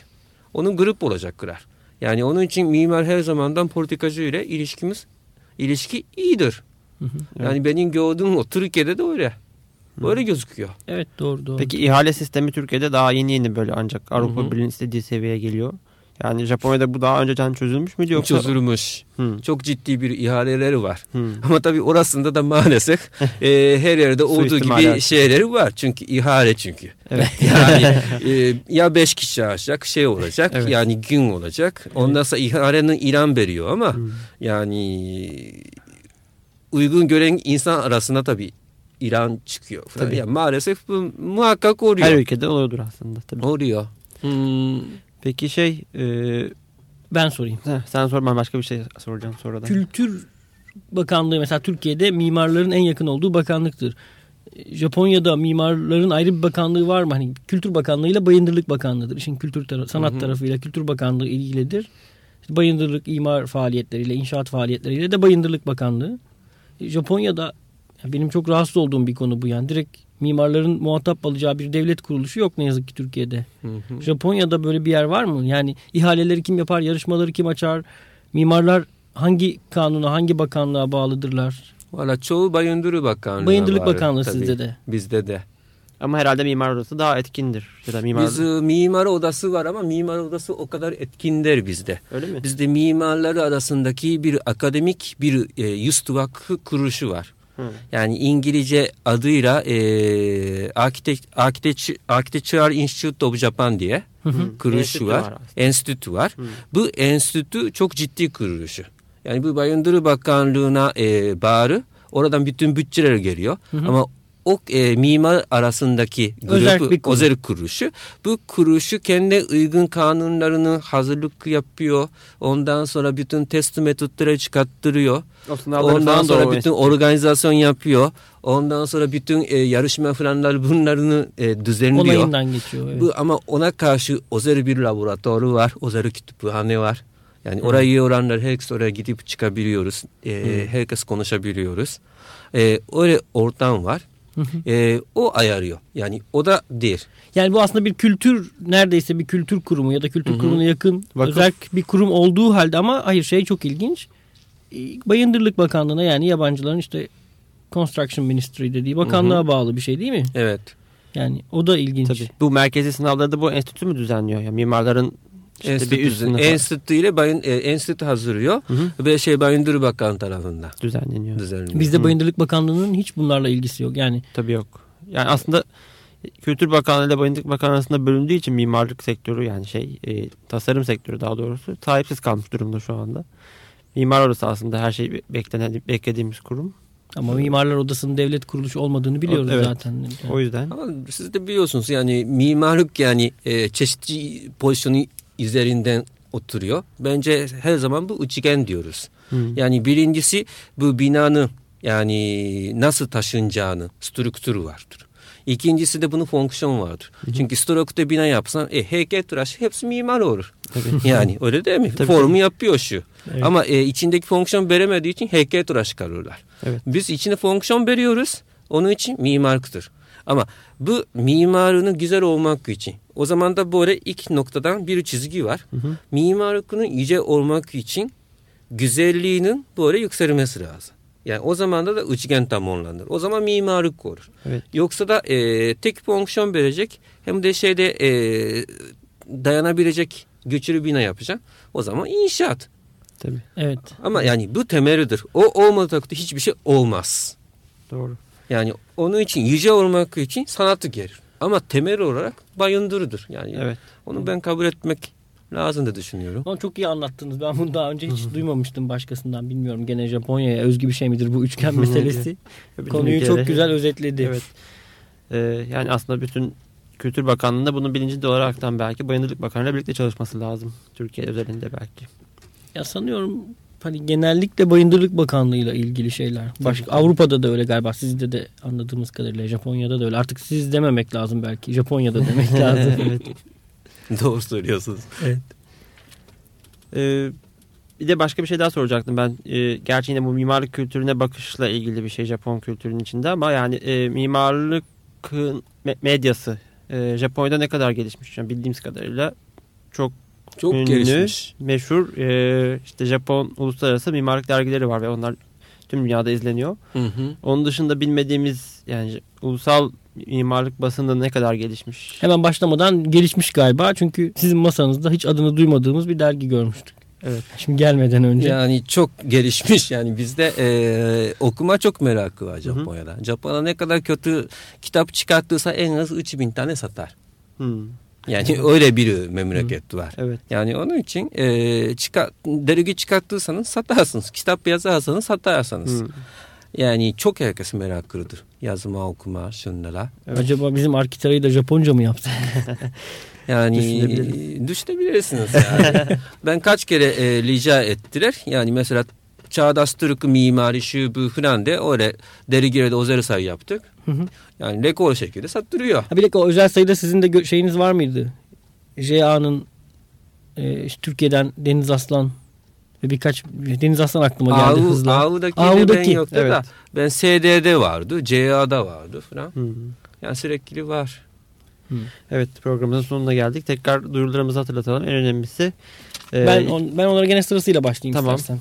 Onun grup olacaklar. Yani onun için mimar her zamandan politikacı ile ilişkimiz ilişki iyidir. Yani benim gördüğüm o Türkiye'de de öyle. Böyle gözüküyor. Evet doğru doğru. Peki ihale sistemi Türkiye'de daha yeni yeni böyle ancak Avrupa. Birliği'nin istediği seviyeye geliyor. Yani Japonya'da bu daha önceden çözülmüş müydü yoksa? Çözülmüş. Hı. Çok ciddi bir ihaleleri var. Hı. Ama tabii orasında da maalesef e, her yerde olduğu gibi şeyleri var. Çünkü ihale çünkü. Evet. Yani e, ya beş kişi çalışacak şey olacak Evet. yani gün olacak. Ondan sonra ihalenin ilan veriyor ama Hı. yani uygun gören insan arasında tabii ilan çıkıyor. falan. Tabii. Yani maalesef bu muhakkak oluyor. Her ülkede oluyordur aslında tabii. Oluyor. Hmm. Peki şey e, Ben sorayım. heh, sen sor ben başka bir şey soracağım sonradan. Kültür Bakanlığı mesela Türkiye'de mimarların en yakın olduğu bakanlıktır. Japonya'da mimarların ayrı bir bakanlığı var mı? Hani Kültür Bakanlığı ile Bayındırlık Bakanlığı'dır. İşin kültür tarafı, sanat Hı hı. tarafıyla Kültür Bakanlığı ilgilidir. İşte bayındırlık, imar faaliyetleriyle, inşaat faaliyetleriyle de Bayındırlık Bakanlığı. Japonya'da ya benim çok rahatsız olduğum bir konu bu yani. Direkt mimarların muhatap alacağı bir devlet kuruluşu yok ne yazık ki Türkiye'de. Hı hı. Japonya'da böyle bir yer var mı? Yani ihaleleri kim yapar, yarışmaları kim açar? Mimarlar hangi kanuna, hangi bakanlığa bağlıdırlar? Valla çoğu Bayındırlık Bakanlığı Bayındırlık var, Bakanlığı tabii. sizde de. Bizde de. Ama herhalde mimar odası daha etkindir. Ya da mimar... Biz e, mimar odası var ama mimar odası o kadar etkindir bizde. Öyle mi? Bizde mimarlar arasındaki bir akademik bir e, yüz vakfı kuruluşu var. Hı. Yani İngilizce adıyla e, Architect, Architecture, Institute of Japan diye kuruluşu Enstitü var. var. Enstitü var. Bu enstitü çok ciddi kuruluşu. Yani bu Bayındırlık Bakanlığı'na e, bağlı. Oradan bütün bütçeler geliyor. Ama o e, mimar arasındaki Özel grubu, bir kuruluş. özel kuruluşu. Bu kuruluşu kendi uygun kanunlarını hazırlık yapıyor. Ondan sonra bütün test metotları çıkarttırıyor. Ondan sonra bütün organizasyon yapıyor. Ondan sonra bütün e, yarışma falanlar bunlarını e, düzenliyor. Onayından geçiyor. Evet. Bu ama ona karşı özel bir laboratuvarı var, özel kütüphane var. Yani orayı öğrenler herkes oraya gidip çıkabiliyoruz. E, Herkes konuşabiliyoruz. E, öyle ortam var. E, o ayarıyor. Yani o da değil. Yani bu aslında bir kültür neredeyse bir kültür kurumu ya da kültür Hı hı. kurumuna yakın Vakıf. özel bir kurum olduğu halde ama hayır şey çok ilginç. E, Bayındırlık Bakanlığı'na yani yabancıların işte Construction Ministry dediği bakanlığa Hı hı. bağlı bir şey değil mi? Evet. Yani o da ilginç. Tabii. Bu merkezi sınavları da bu enstitü mü düzenliyor? Yani mimarların işte enstitü, bir üst sınıfı enstitü ile bayın, e, enstitü hazırlıyor Hı hı. ve şey Bayındır Bakan tarafından düzenleniyor. düzenleniyor. Bizde. Bayındırlık Bakanlığı'nın hiç bunlarla ilgisi yok. Yani Tabii yok. Yani aslında Kültür Bakanlığı ile Bayındırlık Bakanlığı arasında bölündüğü için mimarlık sektörü yani şey e, tasarım sektörü daha doğrusu sahipsiz kalmış durumda şu anda. Mimar odası aslında her şey beklenen beklediğimiz kurum. ama Mimarlar Odası'nın devlet kuruluşu olmadığını biliyoruz Evet. zaten. Yani. O yüzden Ama siz de biliyorsunuz yani mimarlık yani e, çeşitli pozisyonu üzerinden oturuyor. Bence her zaman bu üçgen diyoruz. Hı. Yani birincisi bu binanın yani nasıl taşınacağını strüktürü vardır. İkincisi de bunun fonksiyon vardır. Çünkü strüktür bina yapsan e, heykel tıraş hepsi mimar olur. Tabii. Yani öyle değil mi? Tabii, Formu yapıyor şu. Evet. Ama e, içindeki fonksiyon veremediği için heykel tıraş kalırlar. Evet. Biz içine fonksiyon veriyoruz. Onun için mimarlıktır. Ama bu mimarının güzel olmak için. O zaman da böyle ilk noktadan bir çizgi var. Hı hı. Mimarlığının yüce olmak için güzelliğinin böyle yükselmesi lazım. Yani o zaman da, da üçgen tamamlanır. O zaman mimarlık olur. Evet. Yoksa da e, tek fonksiyon verecek hem de şeyde e, dayanabilecek güçlü bina yapacak. O zaman inşaat. Tabii. Evet. Ama yani bu temelidir. O olmadığı takdirde hiçbir şey olmaz. Doğru. Yani onun için yüce olmak için sanatı gelir. Ama temel olarak bayındırıdır. Yani Evet. onu ben kabul etmek lazım da düşünüyorum. Ama çok iyi anlattınız. Ben bunu daha önce hiç duymamıştım başkasından. Bilmiyorum gene Japonya'ya özgü bir şey midir bu üçgen meselesi. Konuyu çok güzel özetledi. Evet. Ee, yani aslında bütün Kültür Bakanlığı'nda bunun bilincinde olaraktan belki Bayındırlık Bakanlığı'yla birlikte çalışması lazım. Türkiye özelinde belki. Ya sanıyorum hani genellikle Bayındırlık Bakanlığı'yla ilgili şeyler. Başka tabii. Avrupa'da da öyle galiba. Sizde de anladığımız kadarıyla Japonya'da da öyle. Artık siz dememek lazım belki. Japonya'da demek lazım. evet. Doğru söylüyorsunuz. Ee, bir de başka bir şey daha soracaktım ben. Ee, gerçi yine bu mimarlık kültürüne bakışla ilgili bir şey Japon kültürünün içinde ama yani e, mimarlıkın me- medyası e, Japonya'da ne kadar gelişmiş? Yani bildiğimiz kadarıyla çok Çok ünlü, gelişmiş. meşhur e, işte Japon uluslararası mimarlık dergileri var ve onlar tüm dünyada izleniyor. Hı hı. Onun dışında bilmediğimiz yani ulusal mimarlık basında ne kadar gelişmiş? Hemen başlamadan gelişmiş galiba. Çünkü sizin masanızda hiç adını duymadığımız bir dergi görmüştük. Evet. Şimdi gelmeden önce. Yani çok gelişmiş. Yani bizde e, okuma çok merakı var hı. Japonya'da. Japon'a ne kadar kötü kitap çıkarttıysa en az 3000 tane satar. Hmm, Yani öyle bir memleket var. evet. Yani onun için e, çıkar, dergi çıkarttıysanız satarsınız. Kitap yazarsanız satarsınız. Hmm, Yani çok herkes meraklıdır. Yazma, okuma, şunlara. evet. Acaba bizim Arkitara'yı da Japonca mı yapsak? Yani Düşünebiliriz. düşünebilirsiniz yani. ben kaç kere e, rica ettiler. Yani mesela Çağdaş Türk mimari şu bu falan de öyle dergilerde özel sayı yaptık. Hı hı. Yani rekor şekilde sattırıyor. Ha bir dakika o özel sayıda sizin de şeyiniz var mıydı? JA'nın e, işte Türkiye'den Deniz Aslan ve birkaç Deniz Aslan aklıma geldi Avu, hızla. Avu'daki, de ben yoktu da evet. ben SD'de vardı, CA'da vardı falan. Hmm. Yani sürekli var. Evet programımızın sonuna geldik. Tekrar duyurularımızı hatırlatalım. En önemlisi e, Ben on, ben onlara gene sırasıyla başlayayım Tamam. istersen.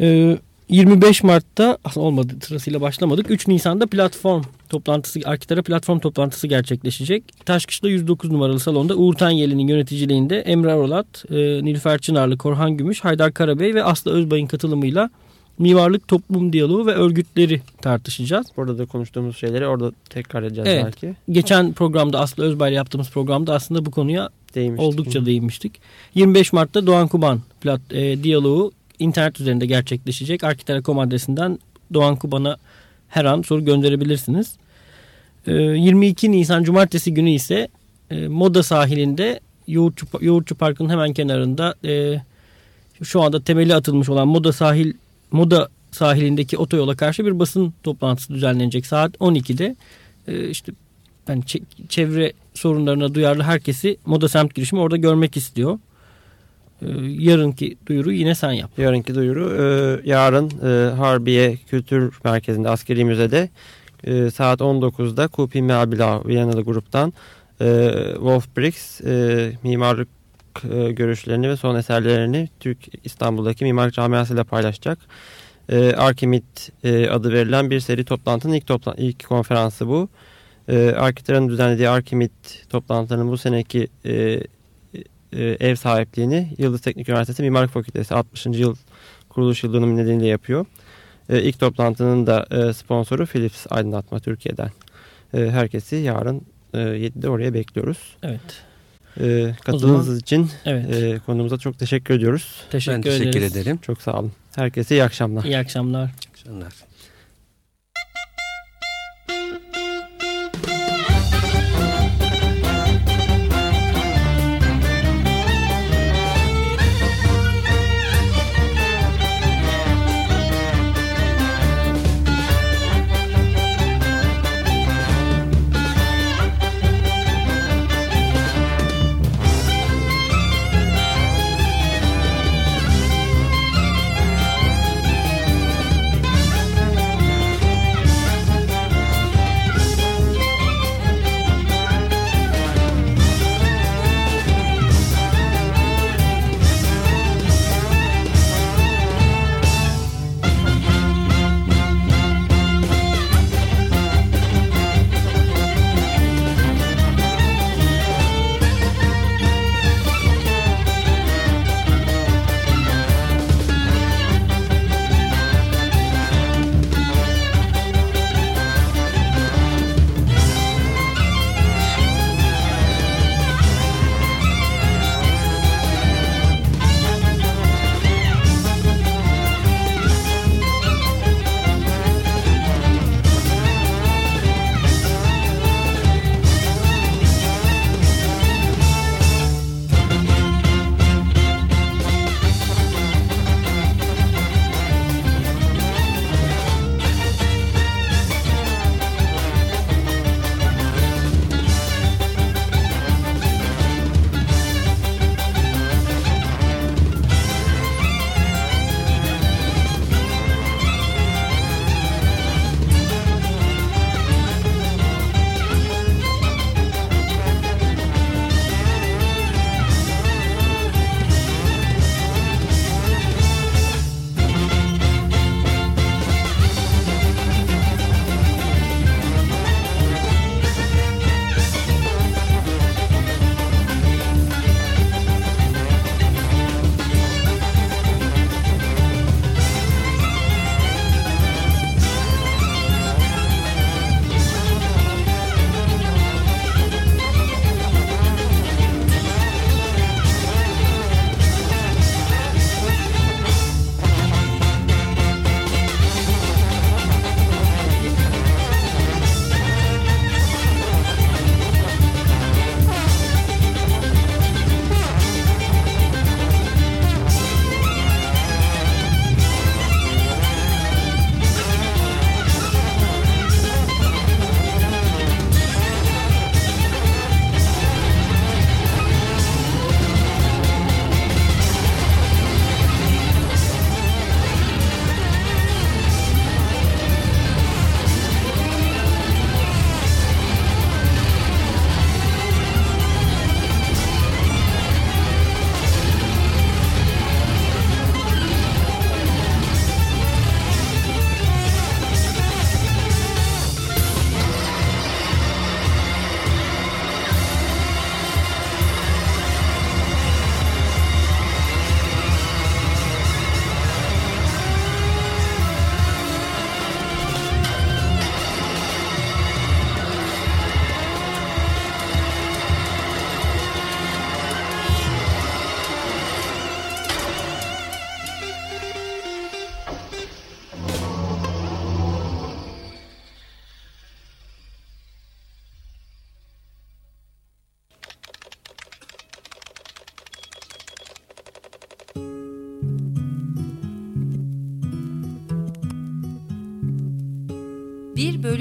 Ee, 25 Mart'ta olmadı sırasıyla başlamadık. 3 Nisan'da platform toplantısı Arkitara platform toplantısı gerçekleşecek. Taşkışla 109 numaralı salonda Uğur Tanyeli'nin yöneticiliğinde Emre Arolat, e, Nilüfer Çınarlı, Korhan Gümüş, Haydar Karabey ve Aslı Özbay'ın katılımıyla mimarlık, toplum diyaloğu ve örgütleri tartışacağız. burada da konuştuğumuz şeyleri orada tekrar edeceğiz Evet. belki. Geçen programda Aslı Özbay'la yaptığımız programda aslında bu konuya Değmiştik. Oldukça değinmiştik. 25 Mart'ta Doğan Kuban plat, e, diyaloğu internet üzerinde gerçekleşecek. Arkitera.com adresinden Doğan Kuban'a her an soru gönderebilirsiniz. E, 22 Nisan Cumartesi günü ise e, Moda sahilinde Yoğurtçu, Yoğurtçu Parkı'nın hemen kenarında e, şu anda temeli atılmış olan Moda sahil Moda sahilindeki otoyola karşı bir basın toplantısı düzenlenecek saat 12'de. E, işte yani çe- çevre sorunlarına duyarlı herkesi Moda Semt girişimi orada görmek istiyor. Ee, yarınki duyuru yine sen yap. Yarınki duyuru e, yarın e, Harbiye Kültür Merkezi'nde Askeri Müze'de e, saat 19'da Kupi Mabila Viyanalı gruptan e, Wolf Briggs e, mimarlık e, görüşlerini ve son eserlerini Türk İstanbul'daki mimarlık camiasıyla paylaşacak. E, Arkimit e, adı verilen bir seri toplantının ilk, topla ilk konferansı bu. E, Arkitera'nın düzenlediği Arkimit toplantılarının bu seneki e, ev sahipliğini Yıldız Teknik Üniversitesi Mimarlık Fakültesi 60. yıl kuruluş yıldönümü nedeniyle yapıyor. E, ilk toplantının da e, sponsoru Philips Aydınlatma Türkiye'den. E, herkesi yarın e, 7'de oraya bekliyoruz. Evet. E, katıldığınız zaman- için Evet. e, konumuza çok teşekkür ediyoruz. teşekkür ben teşekkür ederiz. ederim. Çok sağ olun. Herkese iyi akşamlar. İyi akşamlar. Akşamlar.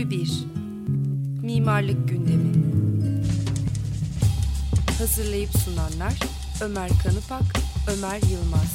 Bölü bir. Mimarlık gündemi. Hazırlayıp sunanlar Ömer Kanıpak, Ömer Yılmaz.